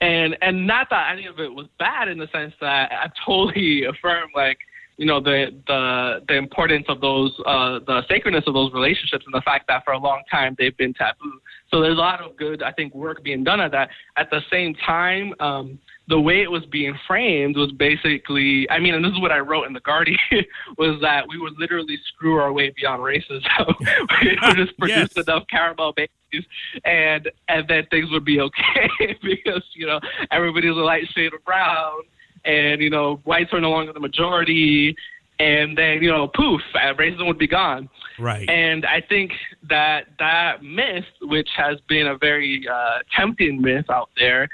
And and not that any of it was bad in the sense that I totally *laughs* affirm like you know the the the importance of those uh, the sacredness of those relationships and the fact that for a long time they've been taboo. So there's a lot of good I think work being done at that. At the same time, um, the way it was being framed was basically, I mean, and this is what I wrote in the Guardian, *laughs* was that we would literally screw our way beyond racism. *laughs* we would just *laughs* produce Yes. enough caramel babies, and and then things would be okay because you know everybody's a light shade of brown, and you know whites are no longer the majority, and then you know poof, racism would be gone. Right. And I think that that myth, which has been a very uh, tempting myth out there,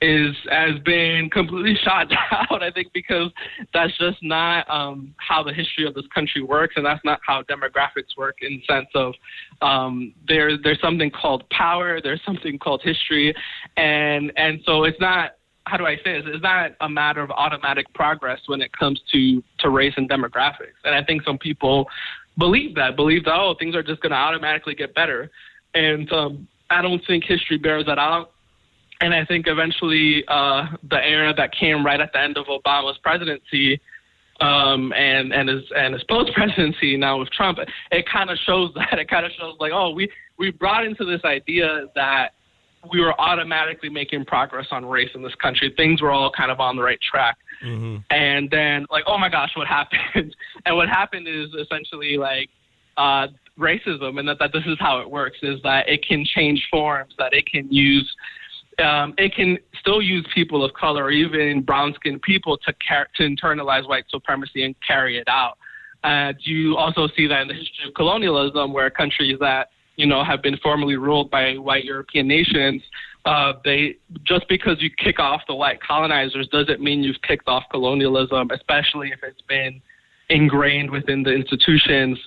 is has been completely *laughs* shot down. I think because that's just not um, how the history of this country works, and that's not how demographics work. In the sense of um, there, there's something called power, there's something called history, and and so it's not. How do I say this? It's not a matter of automatic progress when it comes to to race and demographics. And I think some people believe that, believe that oh things are just going to automatically get better, and um, I don't think history bears that out. And I think eventually uh, the era that came right at the end of Obama's presidency um, and and his and his post presidency now with Trump, it kind of shows *laughs* that. It kind of shows like, oh, we we brought into this idea that we were automatically making progress on race in this country. Things were all kind of on the right track. hmm And then like, oh my gosh, what happened? *laughs* and what happened is essentially like uh, racism, and that, that this is how it works: is that it can change forms, that it can use um, it can still use people of color, or even brown-skinned people, to car- to internalize white supremacy and carry it out. Uh, you also see that in the history of colonialism, where countries that you know have been formerly ruled by white European nations, uh, they just because you kick off the white colonizers doesn't mean you've kicked off colonialism, especially if it's been ingrained within the institutions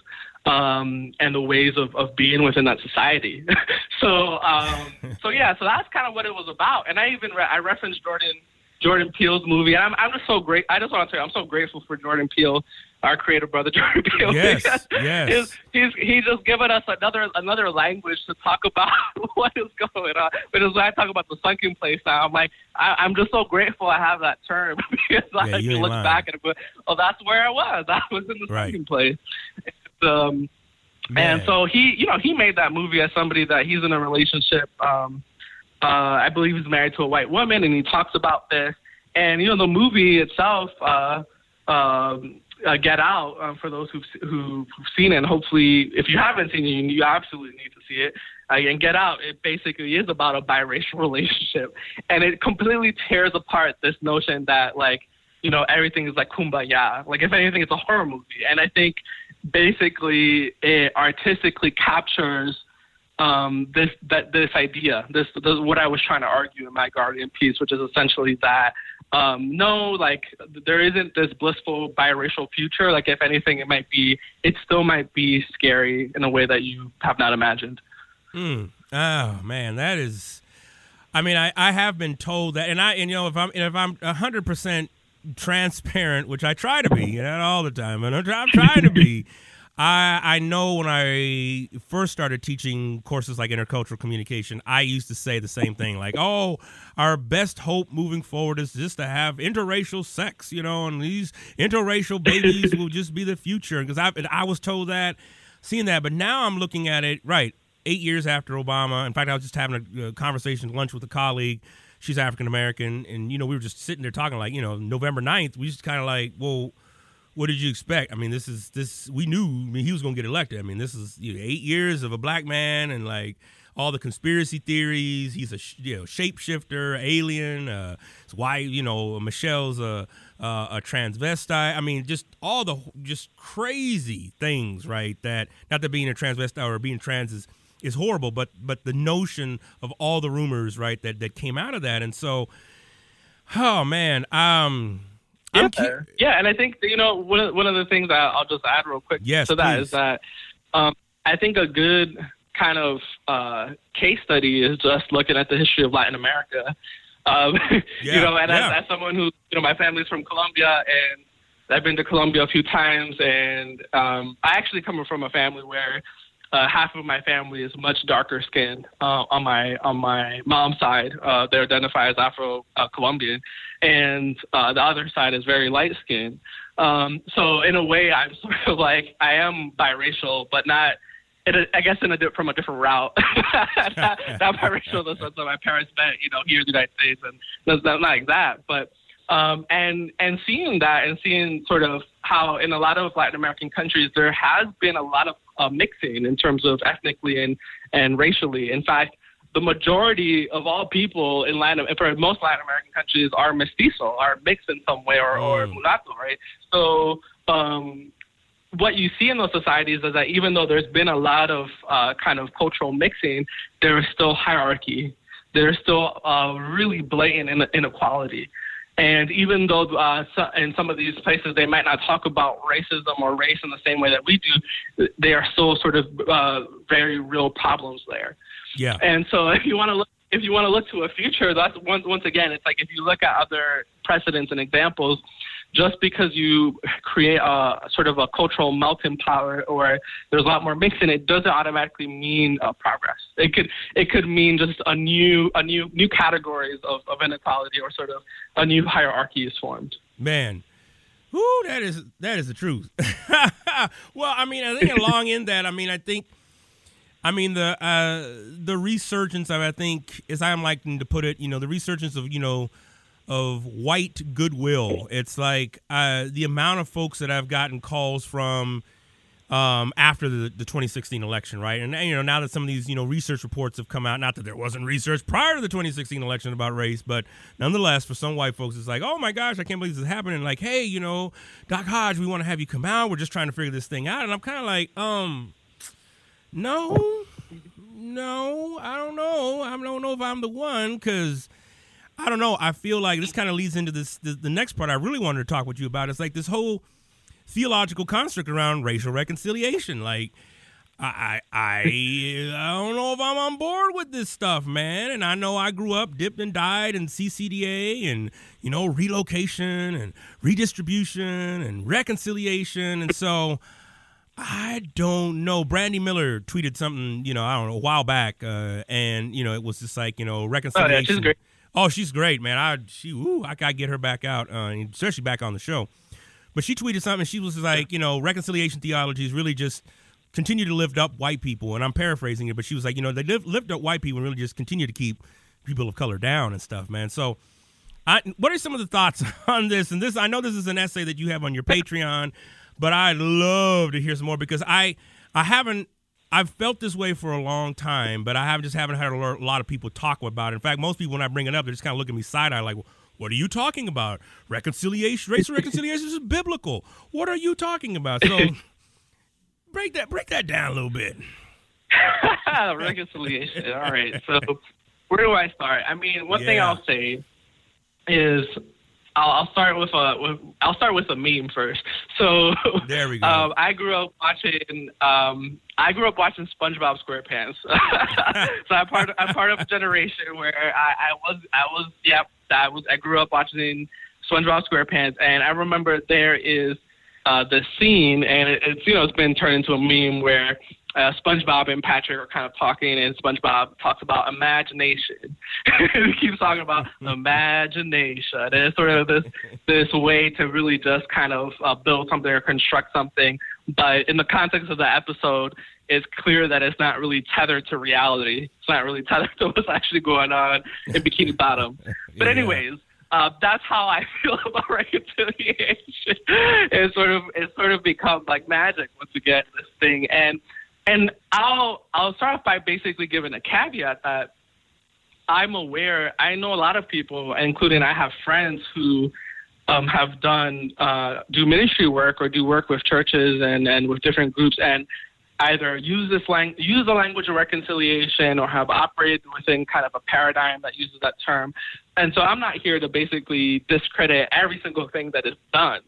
um, and the ways of, of being within that society. *laughs* so um, *laughs* so yeah, so that's kind of what it was about. And I even re- I referenced Jordan Jordan Peele's movie. And I'm I'm just so great. I just want to tell you, I'm so grateful for Jordan Peele, our creative brother *laughs* Jordan Peele. Yes, *laughs* yes. He's, he's he's just given us another another language to talk about *laughs* what is going on. Because when I talk about the sunken place now, I'm like I, I'm just so grateful I have that term because Yeah, I you can look lying. back and go, oh, that's where I was. I was in the Right. sunken place. It's, um, Man. and so he, you know, he made that movie as somebody that he's in a relationship. Um, uh, I believe he's married to a white woman, and he talks about this. And you know, the movie itself, uh, um, uh, Get Out, um, for those who've who, who've seen it, and hopefully, if you haven't seen it, you, you absolutely need to see it. Uh, and Get Out, it basically is about a biracial *laughs* relationship, and it completely tears apart this notion that like you know everything is like kumbaya. Like if anything, it's a horror movie, and I think basically it artistically captures um, this that this idea, this, this what I was trying to argue in my Guardian piece, which is essentially that um, no, like there isn't this blissful biracial future. Like if anything, it might be, it still might be scary in a way that you have not imagined. Mm. Oh man, that is. I mean, I, I have been told that, and I and you know if I'm and if I'm hundred percent transparent, which I try to be, not all the time, and I'm, I'm trying to be. *laughs* I I know when I first started teaching courses like intercultural communication, I used to say the same thing, like, *laughs* "Oh, our best hope moving forward is just to have interracial sex, you know, and these interracial babies will just be the future." Because I I was told that, seeing that, but now I'm looking at it right eight years after Obama. In fact, I was just having a, uh conversation lunch with a colleague. She's African American, and you know we were just sitting there talking like you know November 9th, We just kind of like, well, what did you expect? I mean, this is this we knew I mean, he was going to get elected. I mean, this is you know, eight years of a black man and like all the conspiracy theories. He's a you know shapeshifter, alien. Uh, it's why you know Michelle's a uh, a transvestite. I mean, just all the just crazy things, right? That not that being a transvestite or being trans is is horrible, but but the notion of all the rumors, right, that that came out of that, and so, oh man, um, Yeah, yeah, and I think you know one of, one of the things that I'll just add real quick Yes, to that please. is that um, I think a good kind of uh, case study is just looking at the history of Latin America. Um, *laughs* Yeah, you know, and yeah. as, as someone who you know my family's from Colombia and I've been to Colombia a few times, and um, I actually come from a family where uh, half of my family is much darker skinned uh, on my on my mom's side. Uh, they identify as Afro uh, Colombian, and uh, the other side is very light skinned. Um, so in a way, I'm *laughs* sort of like I am biracial, but not I guess in a from a different route. *laughs* not, not biracial in the sense that my parents met, you know, here in the United States, and that's not like that. But um, and and seeing that and seeing sort of how in a lot of Latin American countries there has been a lot of uh, mixing in terms of ethnically and and racially. In fact, the majority of all people in Latin, for most Latin American countries, are mestizo, are mixed in some way, or, or mulatto, right? So, um, what you see in those societies is that even though there's been a lot of uh, kind of cultural mixing, there is still hierarchy. There's still uh, really blatant inequality. And even though uh, so, in some of these places they might not talk about racism or race in the same way that we do, they are still sort of uh, very real problems there. Yeah. And so *laughs* if you want to look if you want to look to a future, that's once once again, it's like if you look at other precedents and examples, just because you create a sort of a cultural melting pot or there's a lot more mixing, it doesn't automatically mean uh, progress. It could it could mean just a new a new new categories of, of inequality or sort of a new hierarchy is formed. Man, Ooh, that is that is the truth. *laughs* well, I mean, I think along in that, I mean, I think I mean the uh, the resurgence of I think, as I'm liking to put it, you know, the resurgence of you know of white goodwill. It's like uh, the amount of folks that I've gotten calls from um, after the, the 2016 election, right? And you know now that some of these you know research reports have come out, not that there wasn't research prior to the 2016 election about race, but nonetheless, for some white folks, it's like, oh my gosh, I can't believe this is happening. Like, hey, you know, Doc Hodge, we want to have you come out. We're just trying to figure this thing out, and I'm kind of like, um no, no, I don't know. I don't know if I'm the one because I don't know. I feel like this kind of leads into this, this, the next part I really wanted to talk with you about. It's like this whole theological construct around racial reconciliation. Like, I, I, I *laughs* don't know if I'm on board with this stuff, man. And I know I grew up, dipped and died in CCDA and, you know, relocation and redistribution and reconciliation. And so I don't know. Brandi Miller tweeted something, you know, I don't know, a while back, uh, and you know, it was just like, you know, reconciliation. Oh, yeah, she's great. Oh, she's great, man. I she, ooh, I gotta get her back out, uh, especially back on the show. But she tweeted something. She was like, you know, reconciliation theology is really just continue to lift up white people, and I'm paraphrasing it, but she was like, you know, they lift, lift up white people and really just continue to keep people of color down and stuff, man. So. I, what are some of the thoughts *laughs* on this? And this, I know this is an essay that you have on your Patreon but I'd love to hear some more because I I haven't I've felt this way for a long time, but I have just haven't had a lot of people talk about it. In fact, most people when I bring it up, they just kind of look at me side eye like, "What are you talking about? Reconciliation, racial *laughs* reconciliation is biblical. What are you talking about?" So *laughs* break that break that down a little bit. *laughs* reconciliation. All right. So where do I start? I mean, one yeah. thing I'll say is I'll, I'll start with a with, I'll start with a meme first. So there we go. Um, I grew up watching um, I grew up watching SpongeBob SquarePants. *laughs* so I'm part of, I'm part of a generation where I, I was I was yeah I was I grew up watching SpongeBob SquarePants, and I remember there is uh, the scene, and it, it's you know it's been turned into a meme where uh, SpongeBob and Patrick are kind of talking, and SpongeBob talks about imagination. *laughs* he keeps talking about *laughs* imagination. And it's sort of this this way to really just kind of uh, build something or construct something. But in the context of the episode, it's clear that it's not really tethered to reality. It's not really *laughs* tethered to what's actually going on in Bikini Bottom. But anyways. Uh, that's how I feel about reconciliation. It's sort of it's sort of become like magic once again this thing, and and I'll I'll start off by basically giving a caveat that I'm aware. I know a lot of people, including I have friends who um, have done uh, do ministry work or do work with churches and and with different groups and either use this lang- use the language of reconciliation or have operated within kind of a paradigm that uses that term. And so I'm not here to basically discredit every single thing that is done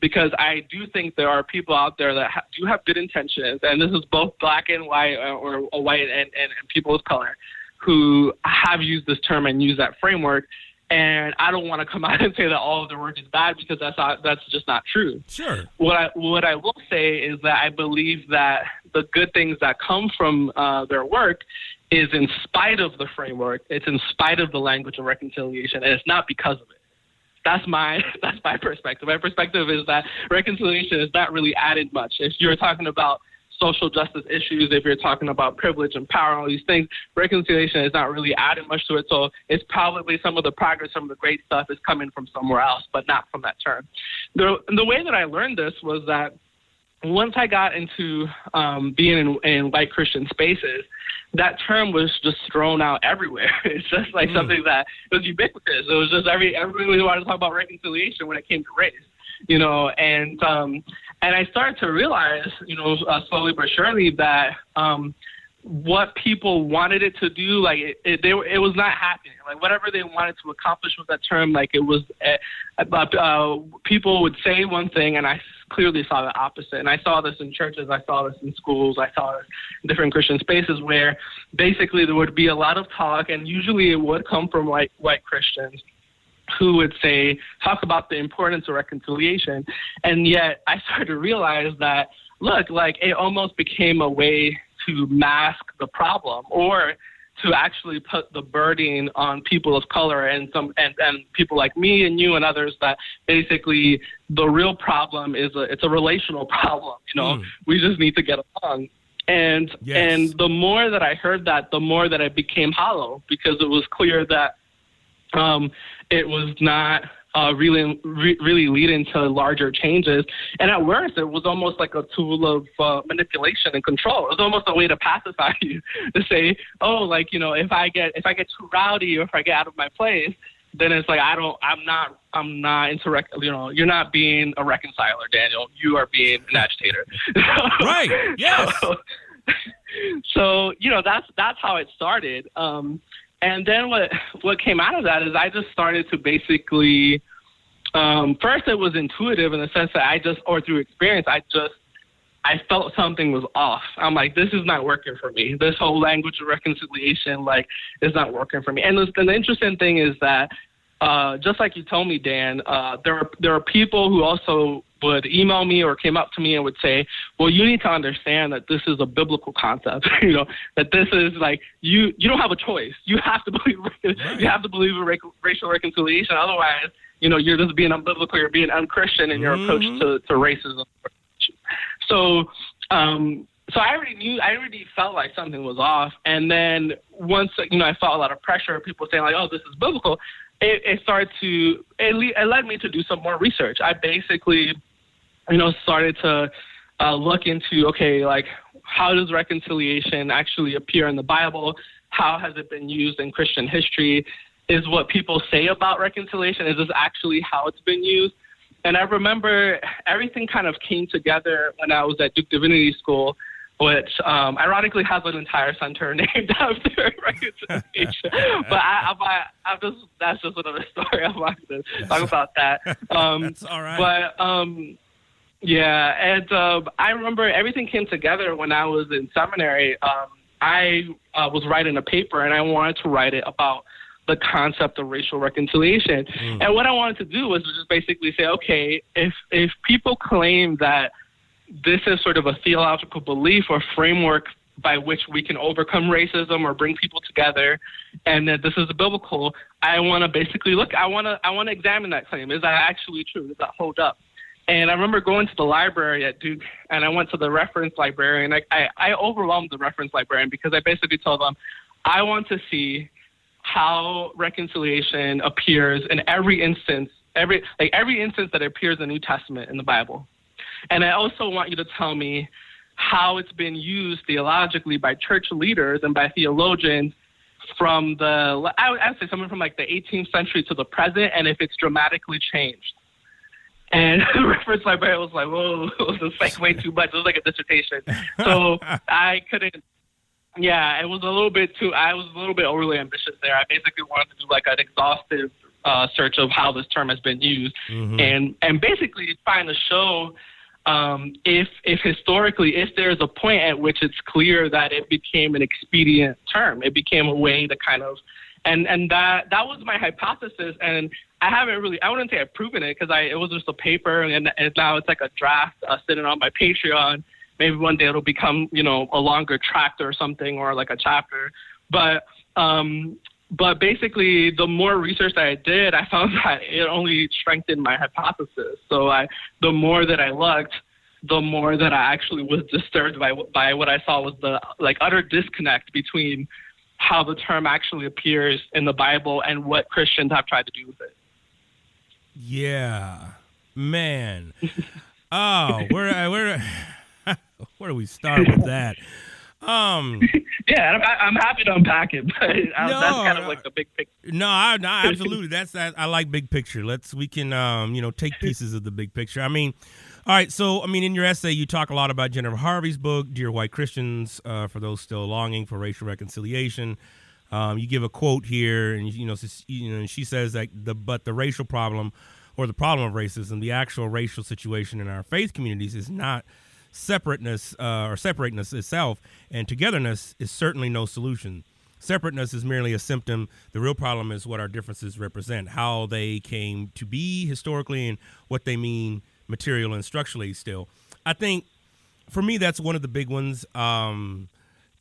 because I do think there are people out there that ha- do have good intentions, and this is both black and white, uh, or, or white and, and, and people of color, who have used this term and use that framework. And I don't want to come *laughs* out and say that all of their work is bad because that's not that's just not true. Sure. What I what I will say is that I believe that the good things that come from uh, their work is in spite of the framework. It's in spite of the language of reconciliation, and it's not because of it that's my *laughs* that's my perspective. My perspective is that reconciliation has not really added much. If you're talking about social justice issues, if you're talking about privilege and power, and all these things, reconciliation is not really adding much to it. So it's probably some of the progress, some of the great stuff is coming from somewhere else, but not from that term. The, the way that I learned this was that once I got into um, being in, in white Christian spaces, that term was just thrown out everywhere. *laughs* It's just like mm. something that was ubiquitous. It was just every everybody wanted to talk about reconciliation when it came to race, you know. And um, and I started to realize, you know, uh, slowly but surely that um, what people wanted it to do, like it, it, they, it was not happening. Like whatever they wanted to accomplish with that term, like it was, uh, uh, people would say one thing, and I clearly saw the opposite. And I saw this in churches, I saw this in schools, I saw this in different Christian spaces where basically there would be a lot of talk, and usually it would come from white white Christians who would say talk about the importance of reconciliation, and yet I started to realize that look, like it almost became a way to mask the problem or to actually put the burden on people of color and some and, and people like me and you and others that basically the real problem is a it's a relational *laughs* problem you know mm. we just need to get along and yes. and the more that i heard that the more that it became hollow because it was clear that um it was not uh, really re- really leading to larger changes. And at worst, it was almost like a tool of uh, manipulation and control. It was almost a way to pacify *laughs* you to say, oh, like you know, if I get if I get too rowdy or if I get out of my place, then it's like I don't, I'm not, I'm not into, rec- you know, you're not being a reconciler, Daniel. You are being an agitator. *laughs* right. Yes. So, *laughs* so, you know, that's that's how it started. Um, and then what what came out of that is I just started to basically um, first it was intuitive in the sense that I just or through experience I just I felt something was off. I'm like, this is not working for me. This whole language of reconciliation, like, is not working for me. And the, the interesting thing is that, uh, just like you told me, Dan, uh, there are there are people who also would email me or came up to me and would say, "Well, you need to understand that this is a biblical concept. *laughs* you know that this is like you you don't have a choice. You have to *laughs* believe you have to believe in racial reconciliation. Otherwise, you know you're just being unbiblical. You're being unchristian in your mm-hmm. approach to to racism. So." um so I already knew, I already felt like something was off. And then once, you know, I felt a lot of pressure, people saying like, "Oh, this is biblical." It, it started to, it, le- it led me to do some more research. I basically you know, started to uh, look into okay, like how does reconciliation actually appear in the Bible? How has it been used in Christian history? Is what people say about reconciliation is this actually how it's been used? And I remember everything kind of came together when I was at Duke Divinity School, which um, ironically has an entire center *laughs* named after *laughs* reconciliation. *laughs* but I, I, I, just that's just another story. I'm not going to talk about that. Um, that's all right. But um, yeah, and uh, I remember everything came together when I was in seminary. Um, I uh, was writing a paper, and I wanted to write it about the concept of racial reconciliation. Mm. And what I wanted to do was just basically say, okay, if if people claim that this is sort of a theological belief or framework by which we can overcome racism or bring people together and that this is biblical i want to basically look i want to i want to examine that claim is that actually true does that hold up and I remember going to the library at Duke, and I went to the reference librarian. I, I, I overwhelmed the reference librarian because I basically told them, I want to see how reconciliation appears in every instance, every like every instance that appears in the New Testament in the Bible. And I also want you to tell me how it's been used theologically by church leaders and by theologians from the I would say something from like the 18th century to the present, and if it's dramatically changed. And *laughs* the reference librarian was like, whoa, *laughs* it was like way too much. It was like a dissertation. So *laughs* I couldn't, yeah, it was a little bit too, I was a little bit overly ambitious there. I basically wanted to do like an exhaustive uh, search of how this term has been used mm-hmm. and, and basically trying to show um, if, if historically, if there's a point at which it's clear that it became an expedient term, it became a way to kind of and and that that was my hypothesis and I haven't really I wouldn't say I've proven it because I it was just a paper and, and now it's like a draft uh, sitting on my Patreon. Maybe one day it'll become you know a longer tract or something or like a chapter. But um, but basically, the more research that I did, I *laughs* found that it only strengthened my hypothesis. So I the more that I looked, the more that I actually was disturbed by by what I saw was the like utter disconnect between how the term actually appears in the Bible and what Christians have tried to do with it. Yeah, man. *laughs* oh, where where *laughs* where do we start with that? Um, yeah, I'm, I'm happy to unpack it, *laughs* but No, that's kind of like the big picture. no, I, no, absolutely. That's that. I like big picture. Let's we can um you know take pieces of the big picture. I mean, all right. So I mean, in your essay, you talk a lot about Jennifer Harvey's book, "Dear White Christians," uh, for those still longing for racial reconciliation. Um, you give a quote here, and you know, you know, she says that the but the racial problem or the problem of racism, the actual racial situation in our faith communities is not separateness uh, or separateness itself, and togetherness is certainly no solution. Separateness is merely a symptom. The real problem is what our differences represent, how they came to be historically, and what they mean material and structurally. Still, I think for me that's one of the big ones. Um,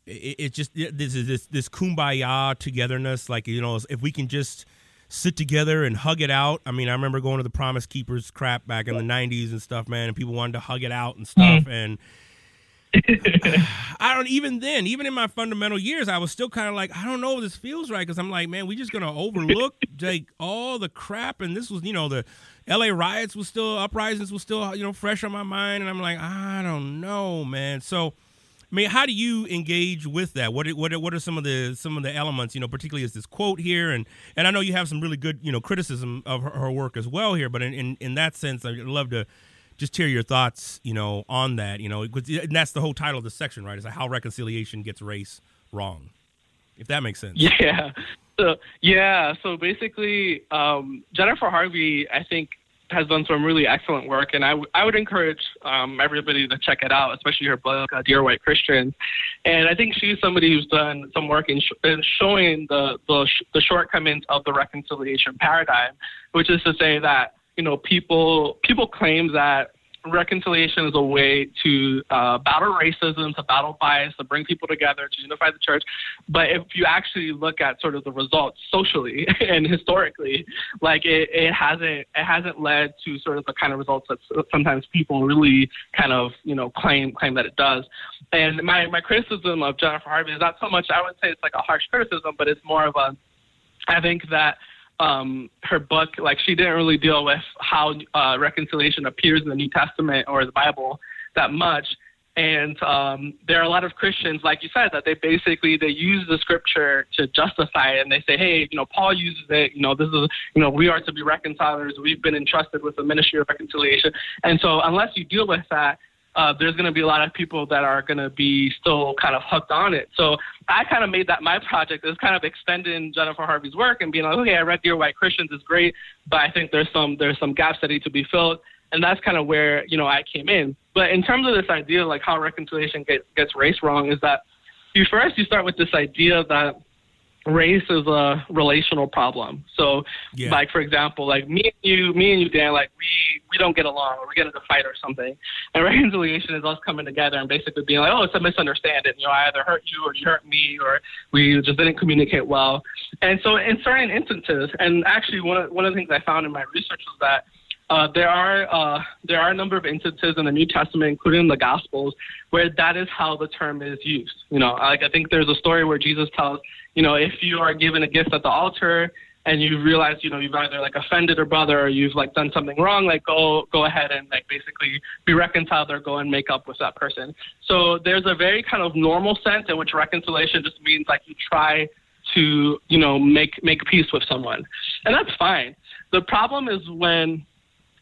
it, it just it- this is this this kumbaya togetherness. Like you know, if we can just sit together and hug it out. I mean, I remember going to the Promise Keepers crap back in the '90s and stuff, man, and people wanted to hug it out and stuff. Mm. And *laughs* I don't even then, even in my fundamental years, I was still kind of like, I don't know if this feels right because I'm like, man, we just gonna overlook *laughs* like all the crap, and this was, you know, the L.A. riots was still uprisings was still, you know, fresh on my mind, and I'm like, I don't know, man. So. I mean, how do you engage with that? What what what are some of the some of the elements? You know, particularly is this quote here, and and I know you have some really good you know criticism of her, her work as well here. But in, in in that sense, I'd love to just hear your thoughts, you know, on that. You know, and that's the whole title of the section, right? Is how reconciliation gets race wrong, if that makes sense. *laughs* Yeah. So yeah. So basically, um, Jennifer Harvey, I think, has done some really excellent work, and I, w- I would encourage um, everybody to check it out, especially her book, uh, Dear White Christians. And I think she's somebody who's done some work in, sh- in showing the the, sh- the shortcomings of the reconciliation paradigm, which is to say that you know people people claim that reconciliation is a way to uh, battle racism, to battle bias, to bring people together, to unify the church. But if you actually look at sort of the results socially *laughs* and historically, like it, it hasn't it hasn't led to sort of the kind of results that sometimes people really kind of you know claim claim that it does. And my my criticism of Jennifer Harvey is not so much I would say it's like a harsh criticism, but it's more of a I think that um, her book, like she didn't really deal with how uh, reconciliation appears in the New Testament or the Bible that much. And um, there are a lot of Christians, like you said, that they basically they use the scripture to justify it, and they say, hey, you know, Paul uses it. You know, this is, you know, we are to be reconcilers. We've been entrusted with the ministry of reconciliation. And so, unless you deal with that, uh, there's going to be a lot of people that are going to be still kind of hooked on it. So I kind of made that my project is kind of extending Jennifer Harvey's work and being like, okay, I read Dear White Christians is great, but I think there's some there's some gaps that need to be filled, and that's kind of where you know I came in. But in terms of this idea, like how reconciliation gets gets race wrong, is that you first you start with this idea that race is a relational problem. So, Yeah. like for example, like me and you, me and you, Dan, like we we don't get along, or we get into a fight or something, and *laughs* reconciliation is us coming together and basically being like, oh, it's a misunderstanding. You know, I either hurt you or you hurt me, or we just didn't communicate well. And so, in certain instances, and actually, one of one of the things I found in my research was that. Uh, there are uh, there are a number of instances in the New Testament, including the Gospels, where that is how the term is used. You know, like I think there's a story where Jesus tells, you know, if you are given a gift at the altar and you realize, you know, you've either like offended a brother or you've like done something wrong, like go go ahead and like basically be reconciled or go and make up with that person. So there's a very kind of normal sense in which reconciliation just means like you try to, you know, make make peace with someone, and that's fine. The problem is when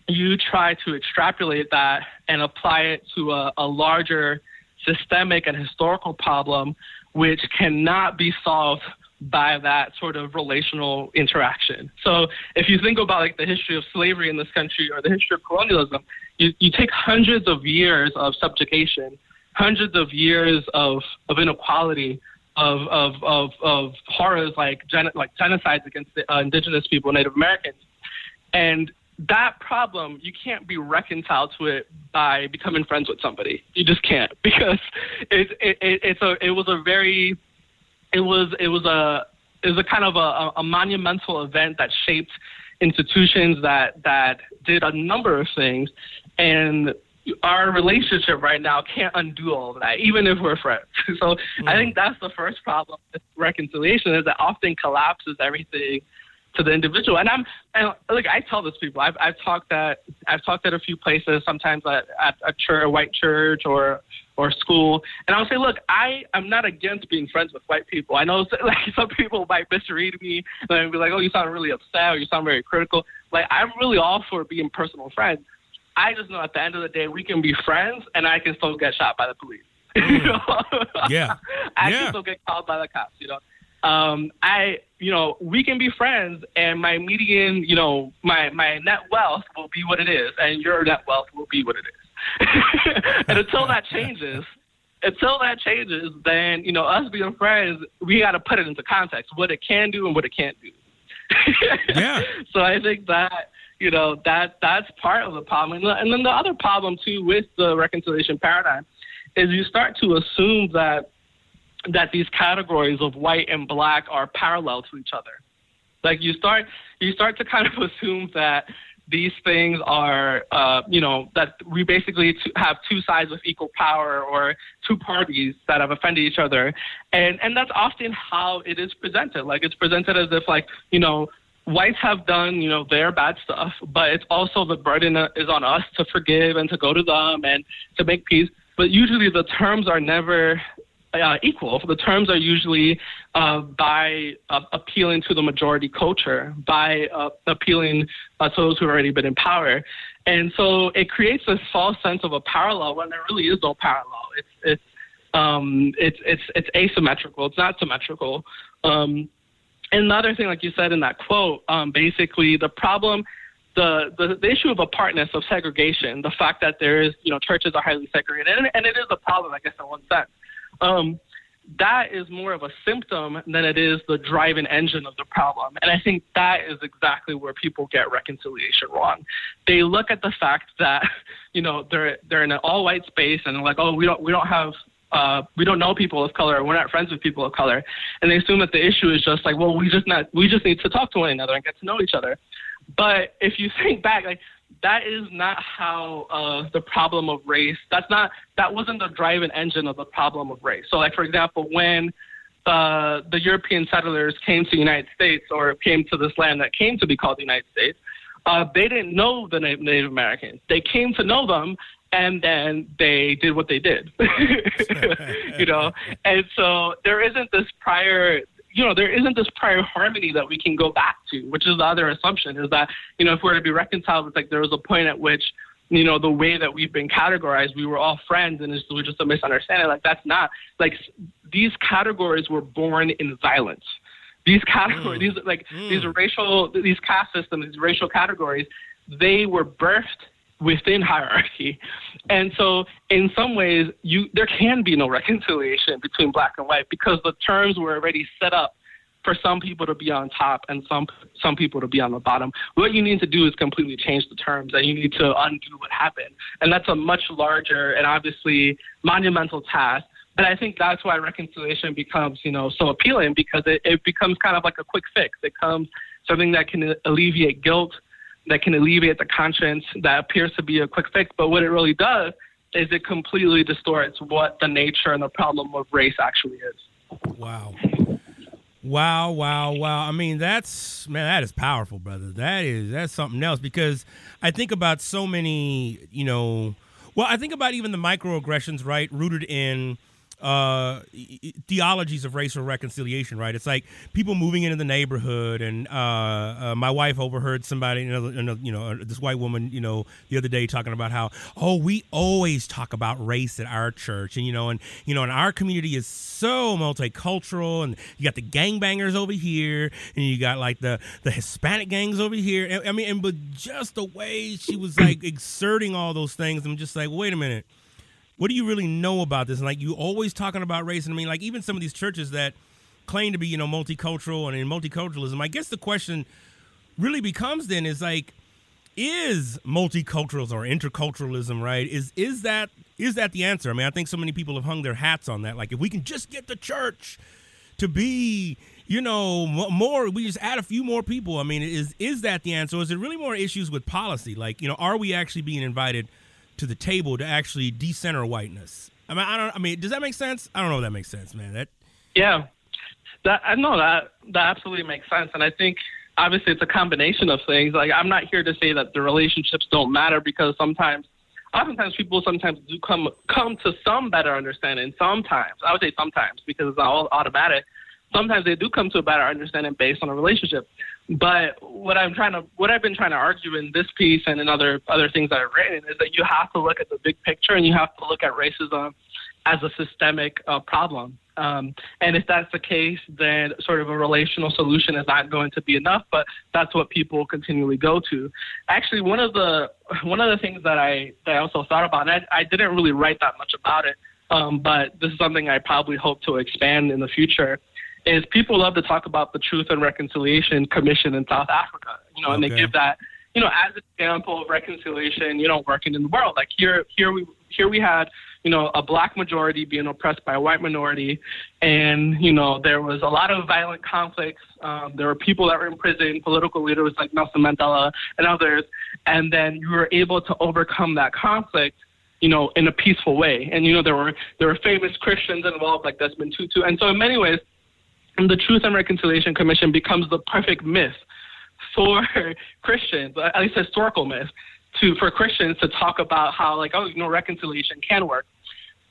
you try to extrapolate that and apply it to a, a larger systemic and historical problem, which cannot be solved by that sort of relational interaction. So if you think about like the history of slavery in this country or the history of colonialism, you, you take hundreds of years of subjugation, hundreds of years of, of inequality, of, of, of, of horrors like, gen- like genocides against the, uh, indigenous people, Native Americans. And that problem, you can't be reconciled to it by becoming friends with somebody. You just can't *laughs* because it, it, it, it's a, it was a very, it was, it was a, it was a kind of a, a monumental event that shaped institutions that, that did a number of things. And our relationship right now can't undo all of that, even if we're friends. *laughs* So I mm. think that's the first problem with reconciliation is that often collapses everything to the individual. And I'm and look, I tell this people. I've I've talked at I've talked at a few places, sometimes at, at a church, a white church, or or school, and I'll say, look, I am not against being friends with white people. I know *laughs* like some people might misread me and be like, oh, you sound really upset or you sound very critical. Like I'm really all for being personal friends. I just know at the end of the day we can be friends and I can still get shot by the police. *laughs* you mm. know? Yeah. *laughs* I Yeah. can still get called by the cops, you know. Um, I, you know, we can be friends, and my median, you know, my my net wealth will be what it is, and your net wealth will be what it is. *laughs* and until that changes, until that changes, then you know, us being friends, we got to put it into context, what it can do and what it can't do. *laughs* Yeah. So I think that you know that that's part of the problem, and, and then the other problem too with the reconciliation paradigm is you start to assume that that these categories of white and black are parallel to each other. Like you start you start to kind of *laughs* assume that these things are uh, you know that we basically have two sides with equal power or two parties that have offended each other, and and that's often how it is presented. Like it's presented as if like you know whites have done, you know, their bad stuff, but it's also the burden is on us to forgive and to go to them and to make peace. But usually the terms are never uh, equal. The terms are usually uh, by uh, appealing to the majority culture, by uh, appealing uh, to those who have already been in power. And so it creates this false sense of a parallel when there really is no parallel. It's, it's, um, it's, it's, it's asymmetrical. It's not symmetrical. Um, another thing, like you said in that quote, um, basically the problem, the, the the issue of apartness, of segregation, the fact that there is, you know, churches are highly segregated, and, and it is a problem, I guess, in one sense. Um, that is more of a symptom than it is the driving engine of the problem. And I think that is exactly where people get reconciliation wrong. They look at the fact that, *laughs* you know, they're they're in an all white space and they're like, oh, we don't we don't have uh, we don't know people of color, we're not friends with people of color, and they assume that the issue is just like, well, we just not we just need to talk to one another and get to know each other. But if you think back, like that is not how uh, the problem of race. That's not that wasn't the driving engine of the problem of race. So, like for example, when uh, the European settlers came to the United States or came to this land that came to be called the United States, uh, they didn't know the Na- Native Americans. They came to know them, and then they did what they did. *laughs* *laughs* you know, and so there isn't this prior you know, there isn't this prior harmony that we can go back to, which is the other assumption is that, you know, if we're to be reconciled, it's like there was a point at which, you know, the way that we've been categorized, we were all friends and it was just a misunderstanding. Like, that's not, like, these categories were born in violence. These categories, mm. these, like, these mm. racial, these caste systems, these racial categories, they were birthed within hierarchy. And so in some ways you there can be no *laughs* reconciliation between black and white because the terms were already set up for some people to be on top and some some people to be on the bottom. What you need to do is completely change the terms and you need to undo what happened. And that's a much larger and obviously monumental task. But I think that's why reconciliation becomes, you know, so appealing because it, it becomes kind of like a quick fix. It becomes something that can alleviate guilt, that can alleviate the conscience that appears to be a quick fix. But what it really does is it completely distorts what the nature and the problem of race actually is. Wow. Wow, wow, wow. I mean, that's man, that is powerful, brother. That is that's something else because I think about so many, you know, well, I think about even the microaggressions, right, rooted in uh theologies of racial reconciliation right? It's like people moving into the neighborhood and uh, uh my wife overheard somebody you know, you know this white woman you know the other day talking about how oh we always talk about race at our church and you know and you know and our community is so multicultural and you got the gangbangers over here and you got like the the hispanic gangs over here. I mean and but just the way she was like exerting all those things i'm just like wait a minute what do you really know about this? And like you always talking about race, and I mean, like even some of these churches that claim to be, you know, multicultural and in multiculturalism. I guess the question really becomes then is like, is multiculturalism or interculturalism right? Is is that is that the answer? I mean, I think so many people have hung their hats on that. Like, if we can just get the church to be you know more we just add a few more people i mean is is that the answer is it really more issues with policy like you know are we actually being invited to the table to actually decenter whiteness. I mean, I don't. I mean, does that make sense? I don't know if that makes sense, man. That Yeah, that I know that that absolutely makes sense, and I think obviously it's a combination of things. Like I'm not here to say that the relationships don't matter because sometimes, oftentimes people sometimes do come come to some better understanding. Sometimes I would say sometimes because it's not all automatic. Sometimes they do come to a better understanding based on a relationship. But what I'm trying to, what I've been trying to argue in this piece and in other other things that I've written is that you have to look at the big picture and you have to look at racism as a systemic uh, problem. Um, and if that's the case, then sort of a relational solution is not going to be enough. But that's what people continually go to. Actually, one of the one of the things that I that I also thought about, and I, I didn't really write that much about it, um, but this is something I probably hope to expand in the future. Is people love to talk about the Truth and Reconciliation Commission in South Africa, you know, and they give that, you know, as an example of reconciliation, you know, working in the world. Like here, here we here we had you know, a black majority being oppressed by a white minority. And, you know, there was a lot of violent conflicts. Um, there were people that were in prison, political leaders like Nelson Mandela and others. And then you were able to overcome that conflict, you know, in a peaceful way. And, you know, there were there were famous Christians involved like Desmond Tutu. And so in many ways, the Truth and Reconciliation Commission becomes the perfect myth for *laughs* Christians, at least historical myth, to for Christians to talk about how like oh you know reconciliation can work.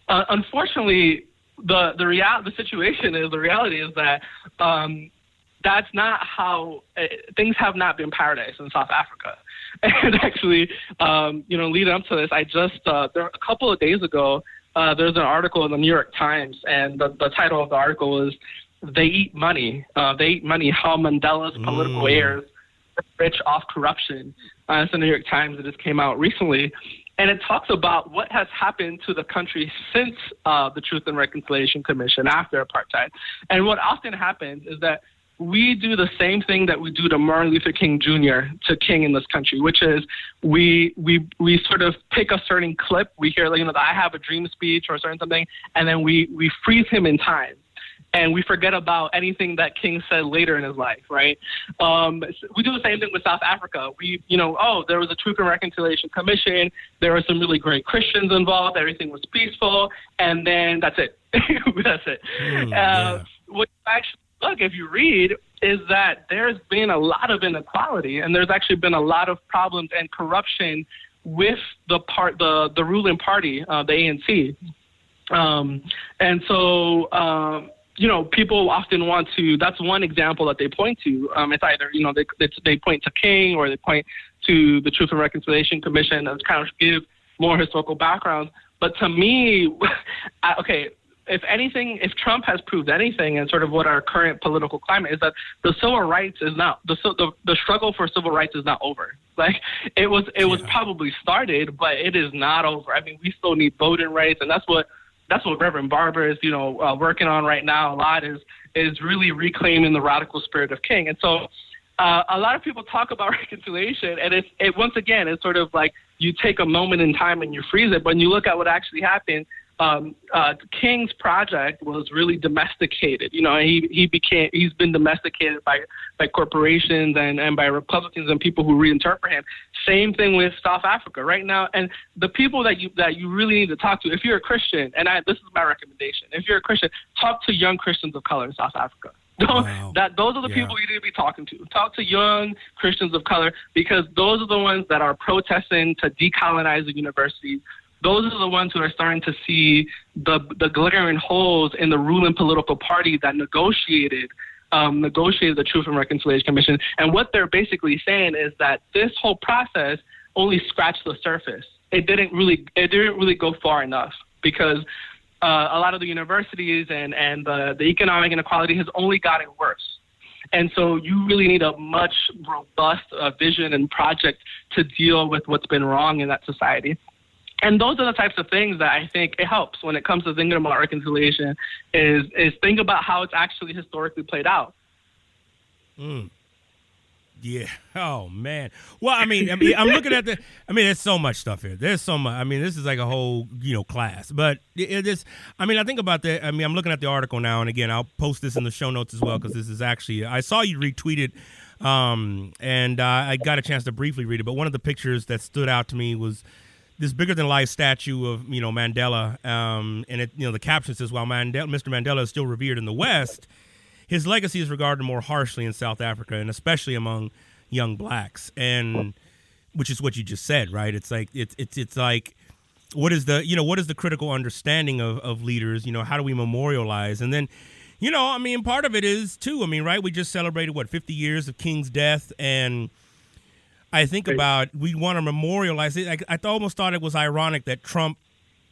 Uh, unfortunately, the the real the situation is the reality is that um, that's not how uh, things have not been paradise in South Africa. *laughs* And actually, um, you know, leading up to this, I just uh, there a couple of days ago. Uh, there's an article in the New York Times, and the, the title of the article was "They Eat Money." Uh, they eat money. How Mandela's political Mm. heirs are rich off corruption. Uh, it's the New York Times. It just came out recently, and it talks about what has happened to the country since uh, the Truth and Reconciliation Commission after apartheid. And what often happens is that we do the same thing that we do to Martin Luther King Jr. to King in this country, which is we we we sort of pick a certain clip. We hear like you know the I have a dream speech or a certain something, and then we we freeze him in time. And we forget about anything that King said later in his life, right? Um, we do the same thing with South Africa. We, you know, oh, there was a Truth and Reconciliation Commission. There were some really great Christians involved. Everything was peaceful, and then that's it. *laughs* that's it. Uh, yeah. What actually look, if you read, is that there's been a lot of inequality, and there's actually been a lot of problems and corruption with the part, the the ruling party, uh, the ANC. Um, and so, um, you know, people often want to. That's one example that they point to. Um, it's either you know they it's, they point to King or they point to the Truth and Reconciliation Commission and kind of give more historical background. But to me, *laughs* I, okay, if anything, if Trump has proved anything, and sort of what our current political climate is that the civil rights is not the the, the struggle for civil rights is not over. Like it was, it was probably started, but it is not over. I mean, we still need voting rights, and that's what that's what Reverend Barber is, you know, uh, working on right now. A lot is is really reclaiming the radical spirit of King, and so. Uh, a lot of people talk about *laughs* reconciliation, and it's it once again it's sort of like you take a moment in time and you freeze it. But when you look at what actually happened, um, uh, King's project was really domesticated. You know, he he became he's been domesticated by by corporations and and by Republicans and people who reinterpret him. Same thing with South Africa right now. And the people that you that you really need to talk to, if you're a Christian, and I, this is my recommendation, if you're a Christian, talk to young Christians of color in South Africa. Don't- Wow. That those are the Yeah. people you need to be talking to. Talk to young Christians of color because those are the ones that are protesting to decolonize the universities. Those are the ones who are starting to see the the glittering holes in the ruling political party that negotiated um, negotiated the Truth and Reconciliation Commission. And what they're basically saying is that this whole process only scratched the surface. It didn't really it didn't really go far enough because uh, a lot of the universities and and the, the economic inequality has only gotten worse. And so you really need a much robust uh, vision and project to deal with what's been wrong in that society. And those are the types of things that I think it helps when it comes to about reconciliation is is think about how it's actually historically played out. Yeah. Oh man. Well, I mean, I mean, I'm looking at the. I mean, there's so much stuff here. There's so much. I mean, this is like a whole, you know, class. But it is. I mean, I think about that. I mean, I'm looking at the article now, and again, I'll post this in the show notes as well because this is actually. I saw you retweeted, um, and uh, I got a chance to briefly read it. But one of the pictures that stood out to me was this bigger than life statue of you know Mandela, um, and it you know the caption says while Mandela, Mr. Mandela is still revered in the West, his legacy is regarded more harshly in South Africa and especially among young blacks, and which is what you just said, right? It's like it's it's it's like what is the you know what is the critical understanding of of leaders? You know how do we memorialize and then. You know, I mean, part of it is too. I mean, right? We just celebrated what 50 years of King's death, and I think about we want to memorialize it. I, I almost thought it was ironic that Trump.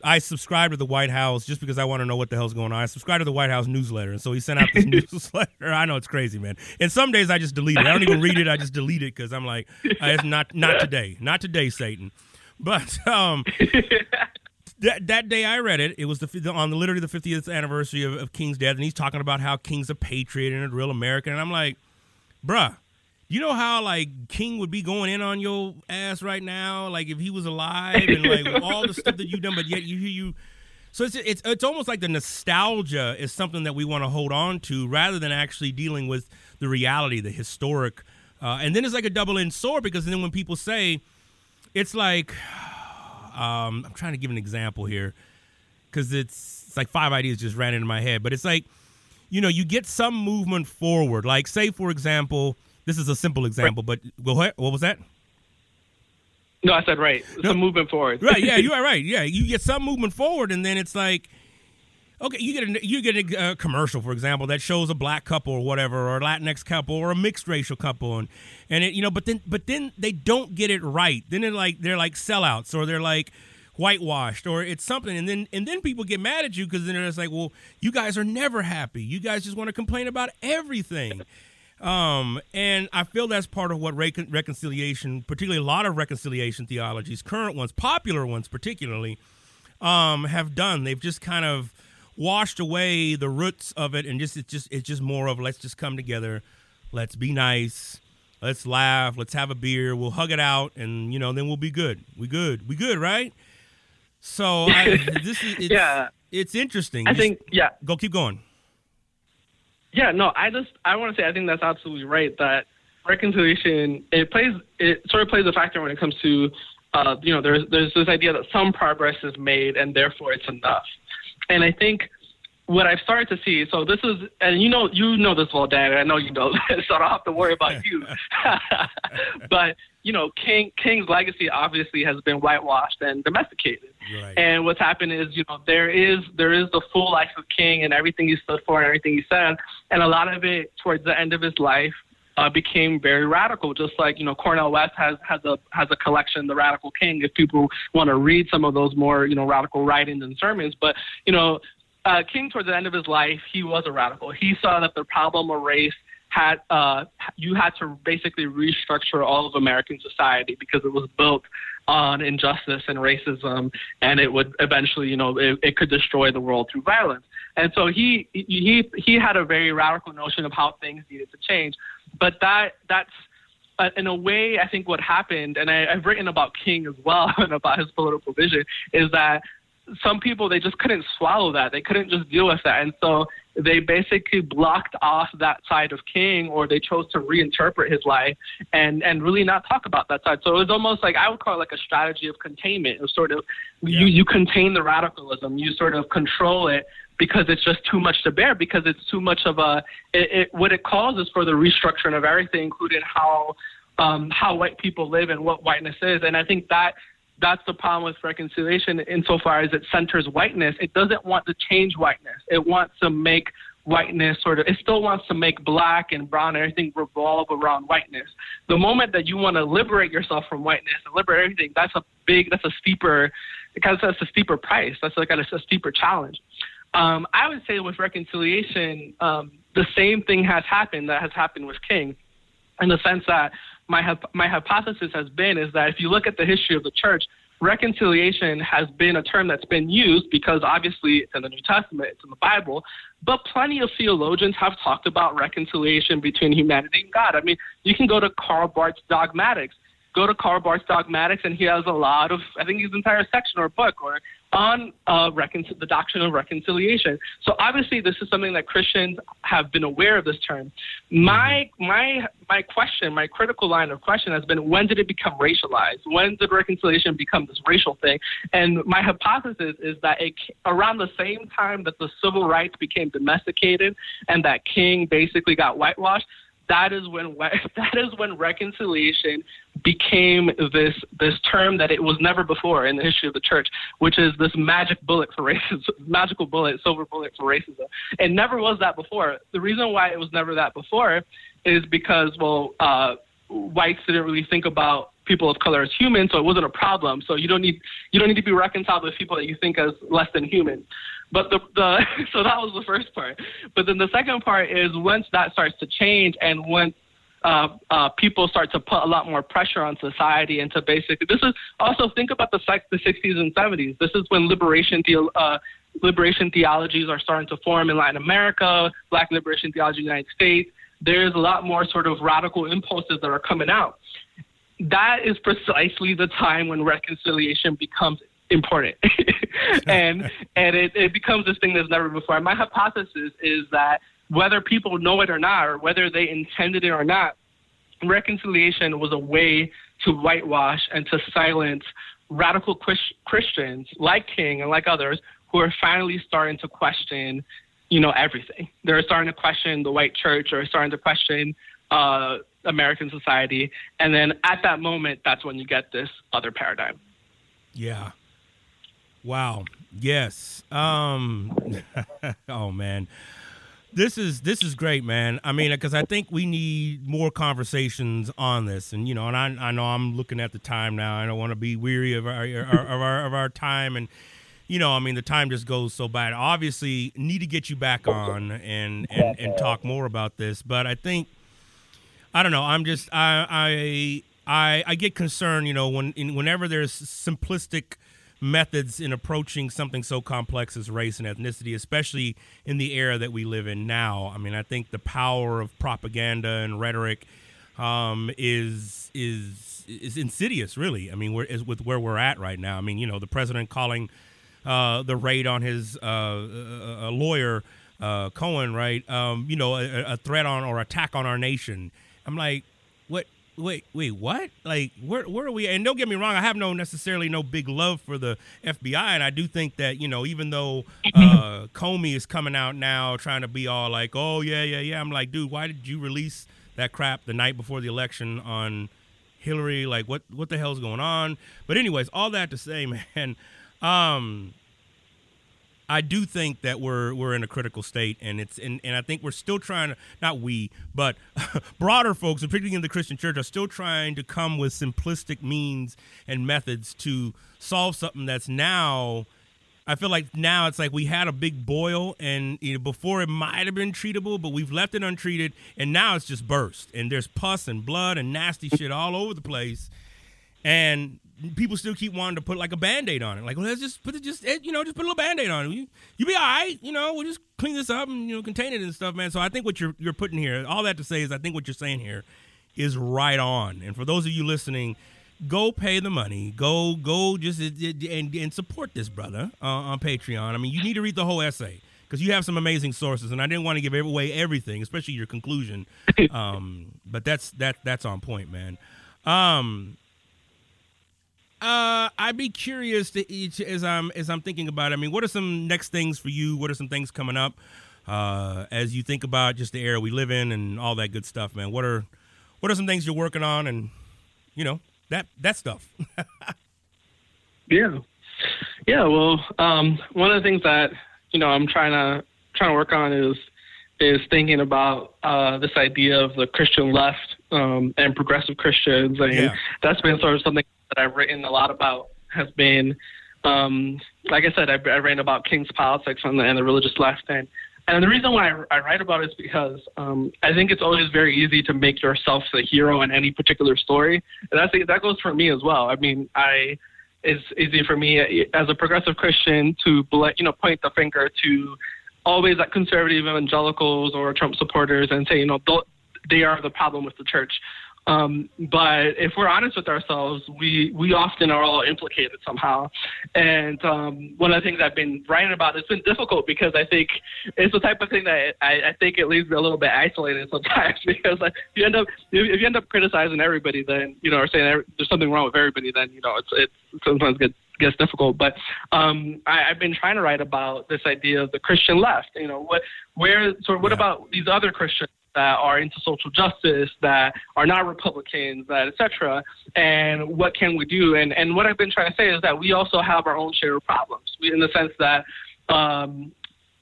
I subscribe to the White House just because I want to know what the hell's going on. I subscribe to the White House newsletter, and so he sent out this *laughs* newsletter. I know it's crazy, man. And some days I just delete it. I don't even read it. I just delete it because I'm like, *laughs* uh, it's not not today, not today, Satan. But um, *laughs* that that day I read it, it was the on the literally the 50th anniversary of, of King's death, and he's talking about how King's a patriot and a real American, and I'm like, bruh, you know how like King would be going in on your ass right now, like if he was alive and like *laughs* all the stuff that you've done, but yet you hear you. So it's it's it's almost like the nostalgia is something that we want to hold on to rather than actually dealing with the reality, the historic. Uh, and then it's like a double-edged sword because then when people say, it's like, *sighs* um, I'm trying to give an example here because it's it's like five ideas just ran into my head, but it's like, you know, you get some movement forward. Like say for example this is a simple example, but go ahead. What was that? No, I said right. No. Some movement forward. right. Yeah, you *laughs* are right. Yeah, you get some movement forward, and then it's like, okay, you get a you get a uh, commercial, for example, that shows a black couple or whatever, or a Latinx couple, or a mixed racial couple, and and it, you know, but then but then they don't get it right. Then they're like they're like sellouts, or they're like whitewashed or it's something and then and then people get mad at you because then it's like well you guys are never happy you guys just want to complain about everything *laughs* um, and I feel that's part of what recon- reconciliation, particularly a lot of reconciliation theologies, current ones, popular ones particularly, um, have done. They've just kind of washed away the roots of it, and just it's just it's just more of let's just come together, let's be nice, let's laugh, let's have a beer, we'll hug it out, and you know then we'll be good. We good, we good, right? So I, *laughs* this is it's, yeah, it's interesting. I Just- think yeah. go keep going. Yeah, no, I just I want to say I think that's absolutely right that reconciliation it plays it sort of plays a factor when it comes to uh, you know there's there's this idea that some progress is made and therefore it's enough, and I think what I've started to see so this is and you know you know this well, Dan. I know you know *laughs* this, so I don't have to worry about you. *laughs* but you know, King King's legacy obviously has been whitewashed and domesticated. Right. And what's happened is, you know, there is there is the full life of King and everything he stood for and everything he said, and a lot of it towards the end of his life uh, became very radical. Just like you know, Cornel West has has a has a collection, The Radical King. If people want to read some of those more you know radical writings and sermons, but you know, uh, King towards the end of his life, he was a radical. He saw that the problem of race had uh, you had to basically restructure all of American society because it was built on injustice and racism, and it would eventually, you know, it, it could destroy the world through violence. And so he he he had a very radical notion of how things needed to change, but that that's uh, in a way, I think what happened, and I, I've written about King as well *laughs* and about his political vision, is that some people they just couldn't swallow that. They couldn't just deal with that, and so they basically blocked off that side of King, or they chose to reinterpret his life and and really not talk about that side. So it was almost like I would call it like a strategy of containment. It was sort of you you contain the radicalism, you sort of control it because it's just too much to bear because it's too much of a it, it what it causes for the restructuring of everything, including how um, how white people live and what whiteness is. And I think that that's the problem with reconciliation insofar as it centers whiteness. It doesn't want to change whiteness. It wants to make whiteness sort of, it still wants to make black and brown and everything revolve around whiteness. The moment that you want to liberate yourself from whiteness and liberate everything, that's a big, that's a steeper, because that's a steeper price. That's like a, a steeper challenge. Um, I would say with reconciliation, um, the same thing has happened that has happened with King in the sense that my my hypothesis has been is that if you look at the history of the church, reconciliation has been a term that's been used because obviously it's in the New Testament, it's in the Bible, but plenty of theologians have talked about reconciliation between humanity and God. I mean, you can go to Karl Barth's Dogmatics. go to Karl Barth's Dogmatics, and he has a lot of, I think his entire section or book or on uh, recon- the doctrine of reconciliation. So obviously, this is something that Christians have been aware of this term. My my my question, my critical line of question has been: When did it become racialized? When did reconciliation become this racial thing? And my hypothesis is that it, around the same time that the civil rights became domesticated and that King basically got whitewashed, that is when *laughs* that is when reconciliation became this this term that it was never before in the history of the church, which is this magic bullet for racism, *laughs* magical bullet, silver bullet for racism. It never was that before. The reason why it was never that before is because well, uh, whites didn't really think about people of color as humans, so it wasn't a problem. So you don't need you don't need to be reconciled with people that you think as less than human. But the, the *laughs* so that was the first part. But then the second part is once that starts to change and once uh, uh, people start to put a lot more pressure on society and to basically this is also think about the the 60s and 70s. This is when liberation the, uh, liberation theologies are starting to form in Latin America, Black liberation theology in the United States. There's a lot more sort of radical impulses that are coming out. That is precisely the time when reconciliation becomes important. *laughs* and and it, it becomes this thing that's never before. My hypothesis is that whether people know it or not, or whether they intended it or not, reconciliation was a way to whitewash and to silence radical Christians like King and like others who are finally starting to question, you know, everything. They're starting to question the white church or starting to question uh, American society. And then at that moment, that's when you get this other paradigm. Yeah. Wow. Yes. Um *laughs* oh man. This is this is great, man. I mean, because I think we need more conversations on this, and you know, and I, I know I'm looking at the time now. I don't want to be weary of our, our, of our of our time, and you know, I mean, the time just goes so bad. Obviously, need to get you back on and and and talk more about this, but I think I don't know. I'm just I I I, I get concerned, you know, when in, whenever there's simplistic methods in approaching something so complex as race and ethnicity, especially in the era that we live in now. I mean, I think the power of propaganda and rhetoric um, is is is insidious, really. I mean, we're, with where we're at right now. I mean, you know, the president calling uh, the raid on his uh, a lawyer uh, Cohen, right? Um, you know, a, a threat on or attack on our nation. I'm like? Wait, wait, what? Like, where where are we? And don't get me wrong, I have no necessarily no big love for the FBI, and I do think that you know, even though *laughs* uh, Comey is coming out now trying to be all like, oh yeah, yeah, yeah, I'm like, dude, why did you release that crap the night before the election on Hillary? Like, what what the hell's going on? But anyways, all that to say, *laughs* man, um, I do think that we're we're in a critical state, and it's and, and I think we're still trying to not we, but *laughs* broader folks, particularly in the Christian church, are still trying to come with simplistic means and methods to solve something that's now. I feel like now it's like we had a big boil, and you know, before it might have been treatable, but we've left it untreated, and now it's just burst, and there's pus and blood and nasty shit all over the place, and people still keep wanting to put like a band-aid on it. Like well, let's just put it just you know just put a little band-aid on it. You, you be all right you know we'll just clean this up and you know contain it and stuff man. So i think what you're you're putting here all that to say is i think what you're saying here is right on. And for those of you listening go pay the money. Go go just and, and support this brother uh, on patreon. I mean you need to read the whole essay because you have some amazing sources and i didn't want to give away everything especially your conclusion. *laughs* Um, but that's that that's on point man. Um, uh, I'd be curious to each as I'm as I'm thinking about. It. I mean, what are some next things for you? What are some things coming up uh, as you think about just the era we live in and all that good stuff, man? What are what are some things you're working on, and you know that that stuff. *laughs* yeah, yeah. Well, um, one of the things that you know I'm trying to trying to work on is is thinking about uh, this idea of the Christian left um, and progressive Christians, and yeah. that's been sort of something that I've written a lot about has been, um, like I said, I, I written about King's politics and the, and the religious left, and and the reason why I, I write about it is because um, I think it's always very easy to make yourself the hero in any particular story, and that's that goes for me as well. I mean, I it's easy for me as a progressive Christian to you know point the finger to always at conservative evangelicals or Trump supporters and say you know they are the problem with the church Um, but if we're honest with ourselves, we we often are all implicated somehow. And um, one of the things I've been writing about, it's been difficult because I think it's the type of thing that I, I think it leaves me a little bit isolated *laughs* sometimes because like, you end up if you end up criticizing everybody, then you know, or saying there's something wrong with everybody, then you know, it's it sometimes gets gets difficult. But um, I, I've been trying to write about this idea of the Christian left. You know, what where so what yeah. about these other Christians that are into social justice, that are not Republicans, that etc. And what can we do? And and what I've been trying to say is that we also have our own share of problems, in the sense that. Um,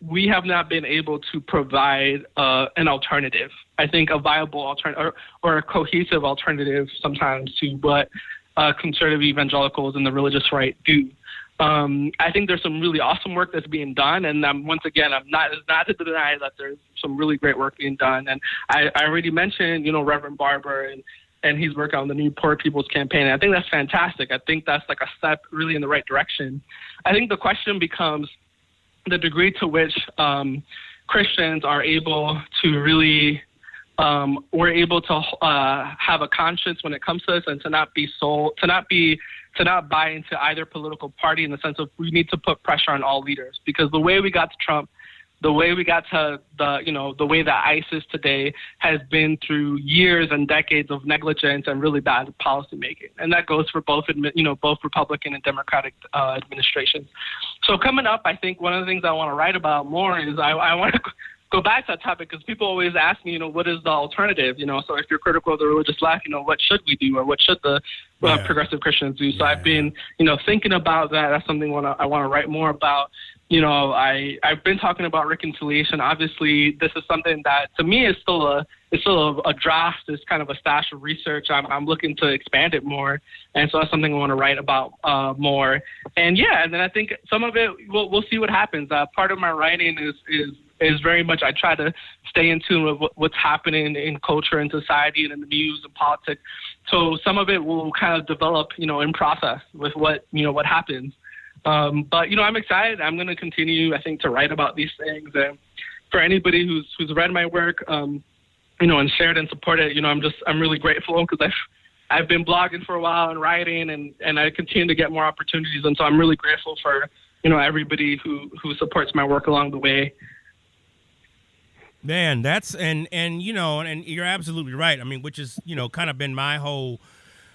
we have not been able to provide uh, an alternative. I think a viable alternative or, or a cohesive alternative sometimes to what uh, conservative evangelicals and the religious right do. Um, I think there's some really awesome work that's being done, and um, once again, I'm not not to deny that there's some really great work being done. And I, I already mentioned, you know, Reverend Barber and and he's working on the new Poor People's Campaign. And I think that's fantastic. I think that's like a step really in the right direction. I think the question becomes the degree to which um, Christians are able to really um, we're able to uh, have a conscience when it comes to this and to not be sold, to not be, to not buy into either political party in the sense of we need to put pressure on all leaders because the way we got to Trump, the way we got to the, you know, the way that ISIS today has been through years and decades of negligence and really bad policy making, and that goes for both, you know, both Republican and Democratic uh, administrations. So coming up, I think one of the things I want to write about more is I, I want to go back to that topic because people always ask me, you know, what is the alternative? You know, so if you're critical of the religious left, you know, what should we do or what should the uh, yeah. progressive Christians do? So yeah. I've been, you know, thinking about that. That's something I want to I want to write more about. You know, I I've been talking about reconciliation. Obviously, this is something that to me is still a it's still a, a draft. It's kind of a stash of research. I'm I'm looking to expand it more, and so that's something I want to write about uh, more. And yeah, and then I think some of it we'll we'll see what happens. Uh, part of my writing is is is very much I try to stay in tune with what's happening in culture and society and in the news and politics. So some of it will kind of develop, you know, in process with what you know what happens. Um, but you know, I'm excited. I'm going to continue, I think, to write about these things. And for anybody who's who's read my work, um, you know, and shared and supported, you know, I'm just I'm really grateful because I've I've been blogging for a while and writing, and and I continue to get more opportunities. And so I'm really grateful for you know everybody who who supports my work along the way. Man, that's and and you know, and you're absolutely right. I mean, which is you know kind of been my whole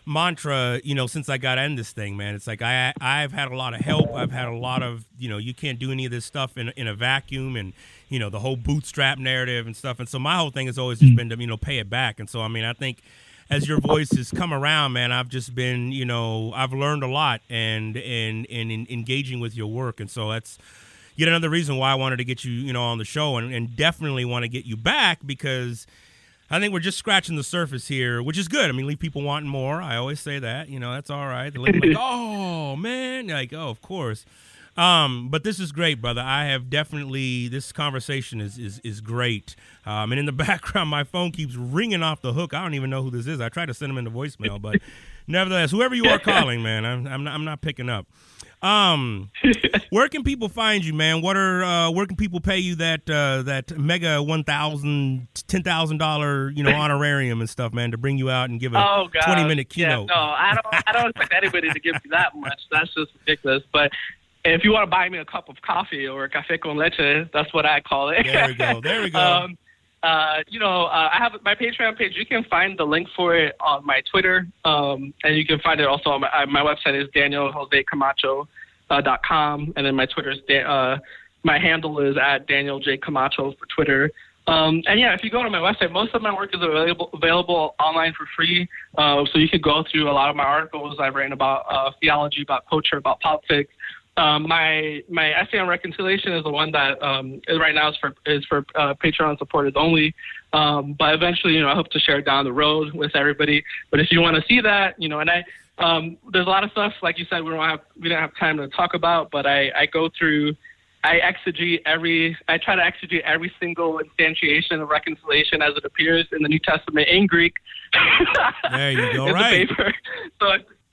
mantra, you know, since I got in this thing, man. It's like I I've had a lot of help. I've had a lot of you know, you can't do any of this stuff in in a vacuum, and you know the whole bootstrap narrative and stuff. And so my whole thing has always just mm. been to you know pay it back. And so I mean, I think as your voice has come around, man, I've just been you know I've learned a lot and and and in engaging with your work, and so that's yet another reason why I wanted to get you, you know, on the show and, and definitely want to get you back because I think we're just scratching the surface here, which is good. I mean, leave people wanting more. I always say that, you know, that's all right. They like, *laughs* oh man, like, oh, of course. Um, but this is great, brother. I have definitely this conversation is is is great. Um, and in the *laughs* background, my phone keeps ringing off the hook. I don't even know who this is. I tried to send him into voicemail, but nevertheless, whoever you are calling, man, I'm I'm not, I'm not picking up. Um, *laughs* where can people find you, man? What are uh, where can people pay you that uh, that mega one thousand ten thousand dollar you know honorarium and stuff, man, to bring you out and give a oh, twenty minute keynote? Yeah, no, I don't. I don't expect anybody to give me that much. That's just ridiculous. But if you want to buy me a cup of coffee or a café con leche, that's what I call it. There we go. There we go. *laughs* um, uh, you know, uh, I have my Patreon page. You can find the link for it on my Twitter, um, and you can find it also on my, uh, my website is Daniel Jose Camacho uh, and then my Twitter is uh, my handle is at Daniel J Camacho for Twitter. Um, and yeah, if you go to my website, most of my work is available available online for free. Uh, so you can go through a lot of my articles I've written about uh, theology, about culture, about politics. Um, my my essay on reconciliation is the one that um, right now is for is for uh, Patreon supporters only. Um, but eventually, you know, I hope to share it down the road with everybody. But if you want to see that, you know, and I um, there's a lot of stuff, like you said, we don't have we don't have time to talk about, but I, I go through, I exegete every, I try to exegete every single instantiation of reconciliation as it appears in the New Testament in Greek. there you go, *laughs* right? The paper. So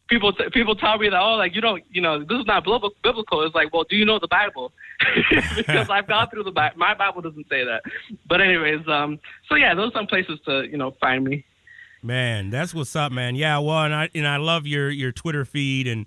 people t- people tell me that oh, like you don't, you know, this is not biblical. It's like, well, do you know the Bible? *laughs* because I've gone through the Bible. My Bible doesn't say that. But anyways, um, so yeah, those are some places to you know find me. Man, that's what's up, man. Yeah, well, and I and I love your your Twitter feed and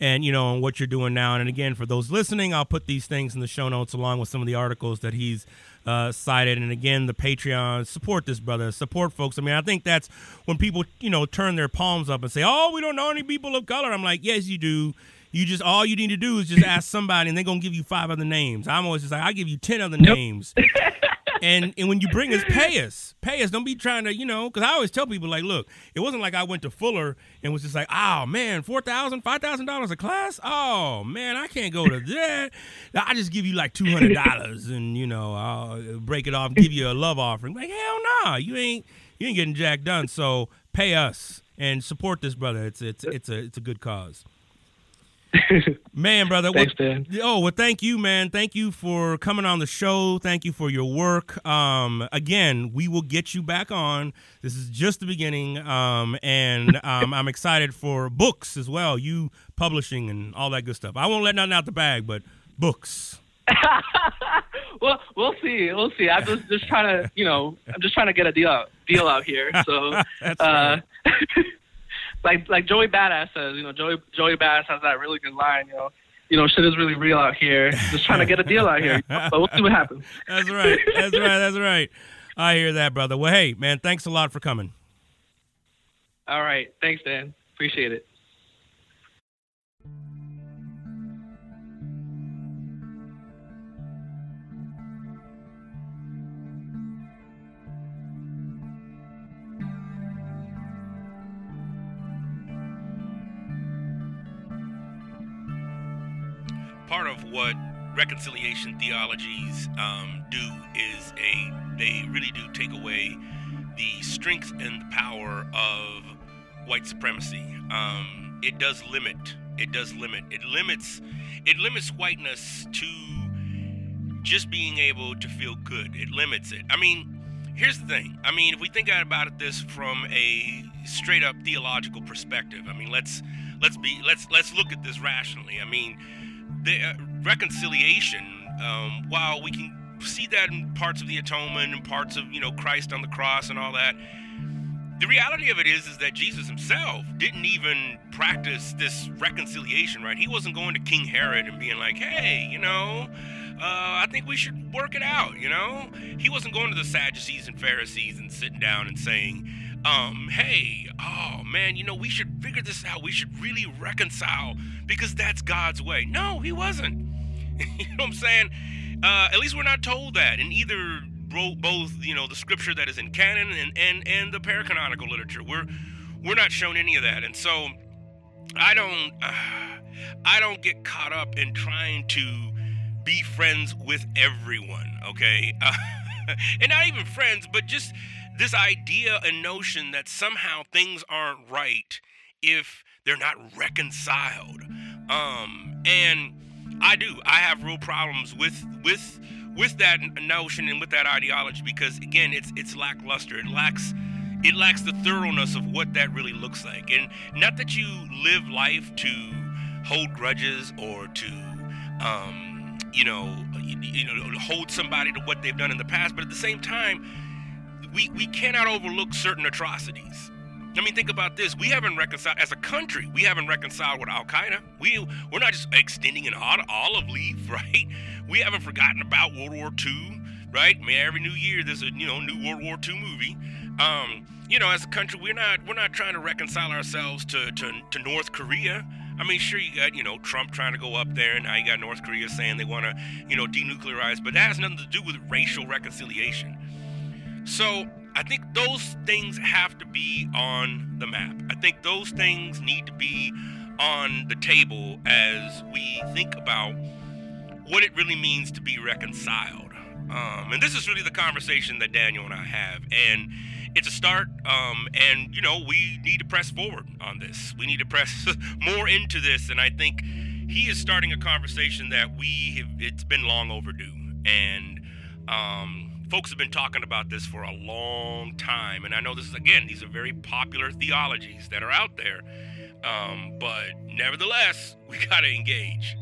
and you know and what you're doing now. And again, for those listening, I'll put these things in the show notes along with some of the articles that he's uh, cited. And again, the Patreon support this brother, support folks. I mean, I think that's when people you know turn their palms up and say, "Oh, we don't know any people of color." I'm like, yes, you do. You just all you need to do is just ask somebody, and they're gonna give you five other names. I'm always just like, I give you ten other names. *laughs* and and when you bring us, pay us, pay us. Don't be trying to, you know, because I always tell people like, look, it wasn't like I went to Fuller and was just like, oh man, four thousand, five thousand dollars a class. Oh man, I can't go to *laughs* that. I just give you like two hundred dollars, and you know, I'll uh, break it off, and give you a love offering. Like hell no, nah, you ain't you ain't getting jack done. So pay us and support this brother. It's it's it's a it's a good cause. *laughs* man, brother. Thanks, well, Dan. Oh, well, thank you, man. Thank you for coming on the show. Thank you for your work. Um, again, we will get you back on. This is just the beginning, um, and *laughs* um, I'm excited for books as well. You publishing and all that good stuff. I won't let nothing out the bag, but books. *laughs* well, we'll see. We'll see. I'm just just trying to, you know, I'm just trying to get a deal out, deal out here. So, uh, like like Joey Badass says, you know, Joey Joey Badass has that really good line, you know, you know, shit is really real out here. Just trying to get a deal out here. *laughs* But we'll see what happens. That's right. That's right. That's right. I hear that, brother. Well, hey, man, thanks a lot for coming. All right. Thanks, Dan. Appreciate it. Part of what reconciliation theologies um, do is a they really do take away the strength and power of white supremacy. Um, it does limit. It does limit. It limits. It limits whiteness to just being able to feel good. It limits it. I mean, here's the thing. I mean, if we think about it this from a straight up theological perspective, I mean, let's let's be let's let's look at this rationally. I mean, the uh, reconciliation, um, while we can see that in parts of the atonement and parts of you know Christ on the cross and all that, the reality of it is is that Jesus himself didn't even practice this reconciliation. Right? He wasn't going to King Herod and being like, "Hey, you know." Uh, I think we should work it out, you know? He wasn't going to the Sadducees and Pharisees and sitting down and saying, um, hey, oh man, you know, we should figure this out. We should really reconcile because that's God's way. No, he wasn't. *laughs* you know what I'm saying? Uh, at least we're not told that in either both, you know, the scripture that is in canon and and and the paracanonical literature. We're we're not shown any of that, and so I don't uh, I don't get caught up in trying to be friends with everyone. Okay, uh, *laughs* and not even friends, but just this idea and notion that somehow things aren't right if they're not reconciled. Um, and I do. I have real problems with with with that notion and with that ideology because again, it's it's lackluster. It lacks it lacks the thoroughness of what that really looks like. And not that you live life to hold grudges or to um, you know, you, you know, hold somebody to what they've done in the past, but at the same time, we, we cannot overlook certain atrocities. I mean, think about this. We haven't reconciled as a country. We haven't reconciled with Al Qaeda. We we're not just extending an olive leaf, *laughs* right? We haven't forgotten about World War II, right? I mean, every new year there's a you know new World War II movie. Um, you know, as a country, we're not we're not trying to reconcile ourselves to to, to North Korea. I mean, sure, you got, you know, Trump trying to go up there, and now you got North Korea saying they want to, you know, denuclearize, but that has nothing to do with racial reconciliation. So I think those things have to be on the map. I think those things need to be on the table as we think about what it really means to be reconciled. Um, and this is really the conversation that Daniel and I have. And it's a start. Um, and, you know, we need to press forward on this. We need to press *laughs* more into this. And I think he is starting a conversation that we have, it's been long overdue. And, um, folks have been talking about this for a long time. And I know this is, again, these are very popular theologies that are out there. Um, but nevertheless, *laughs* we got to engage.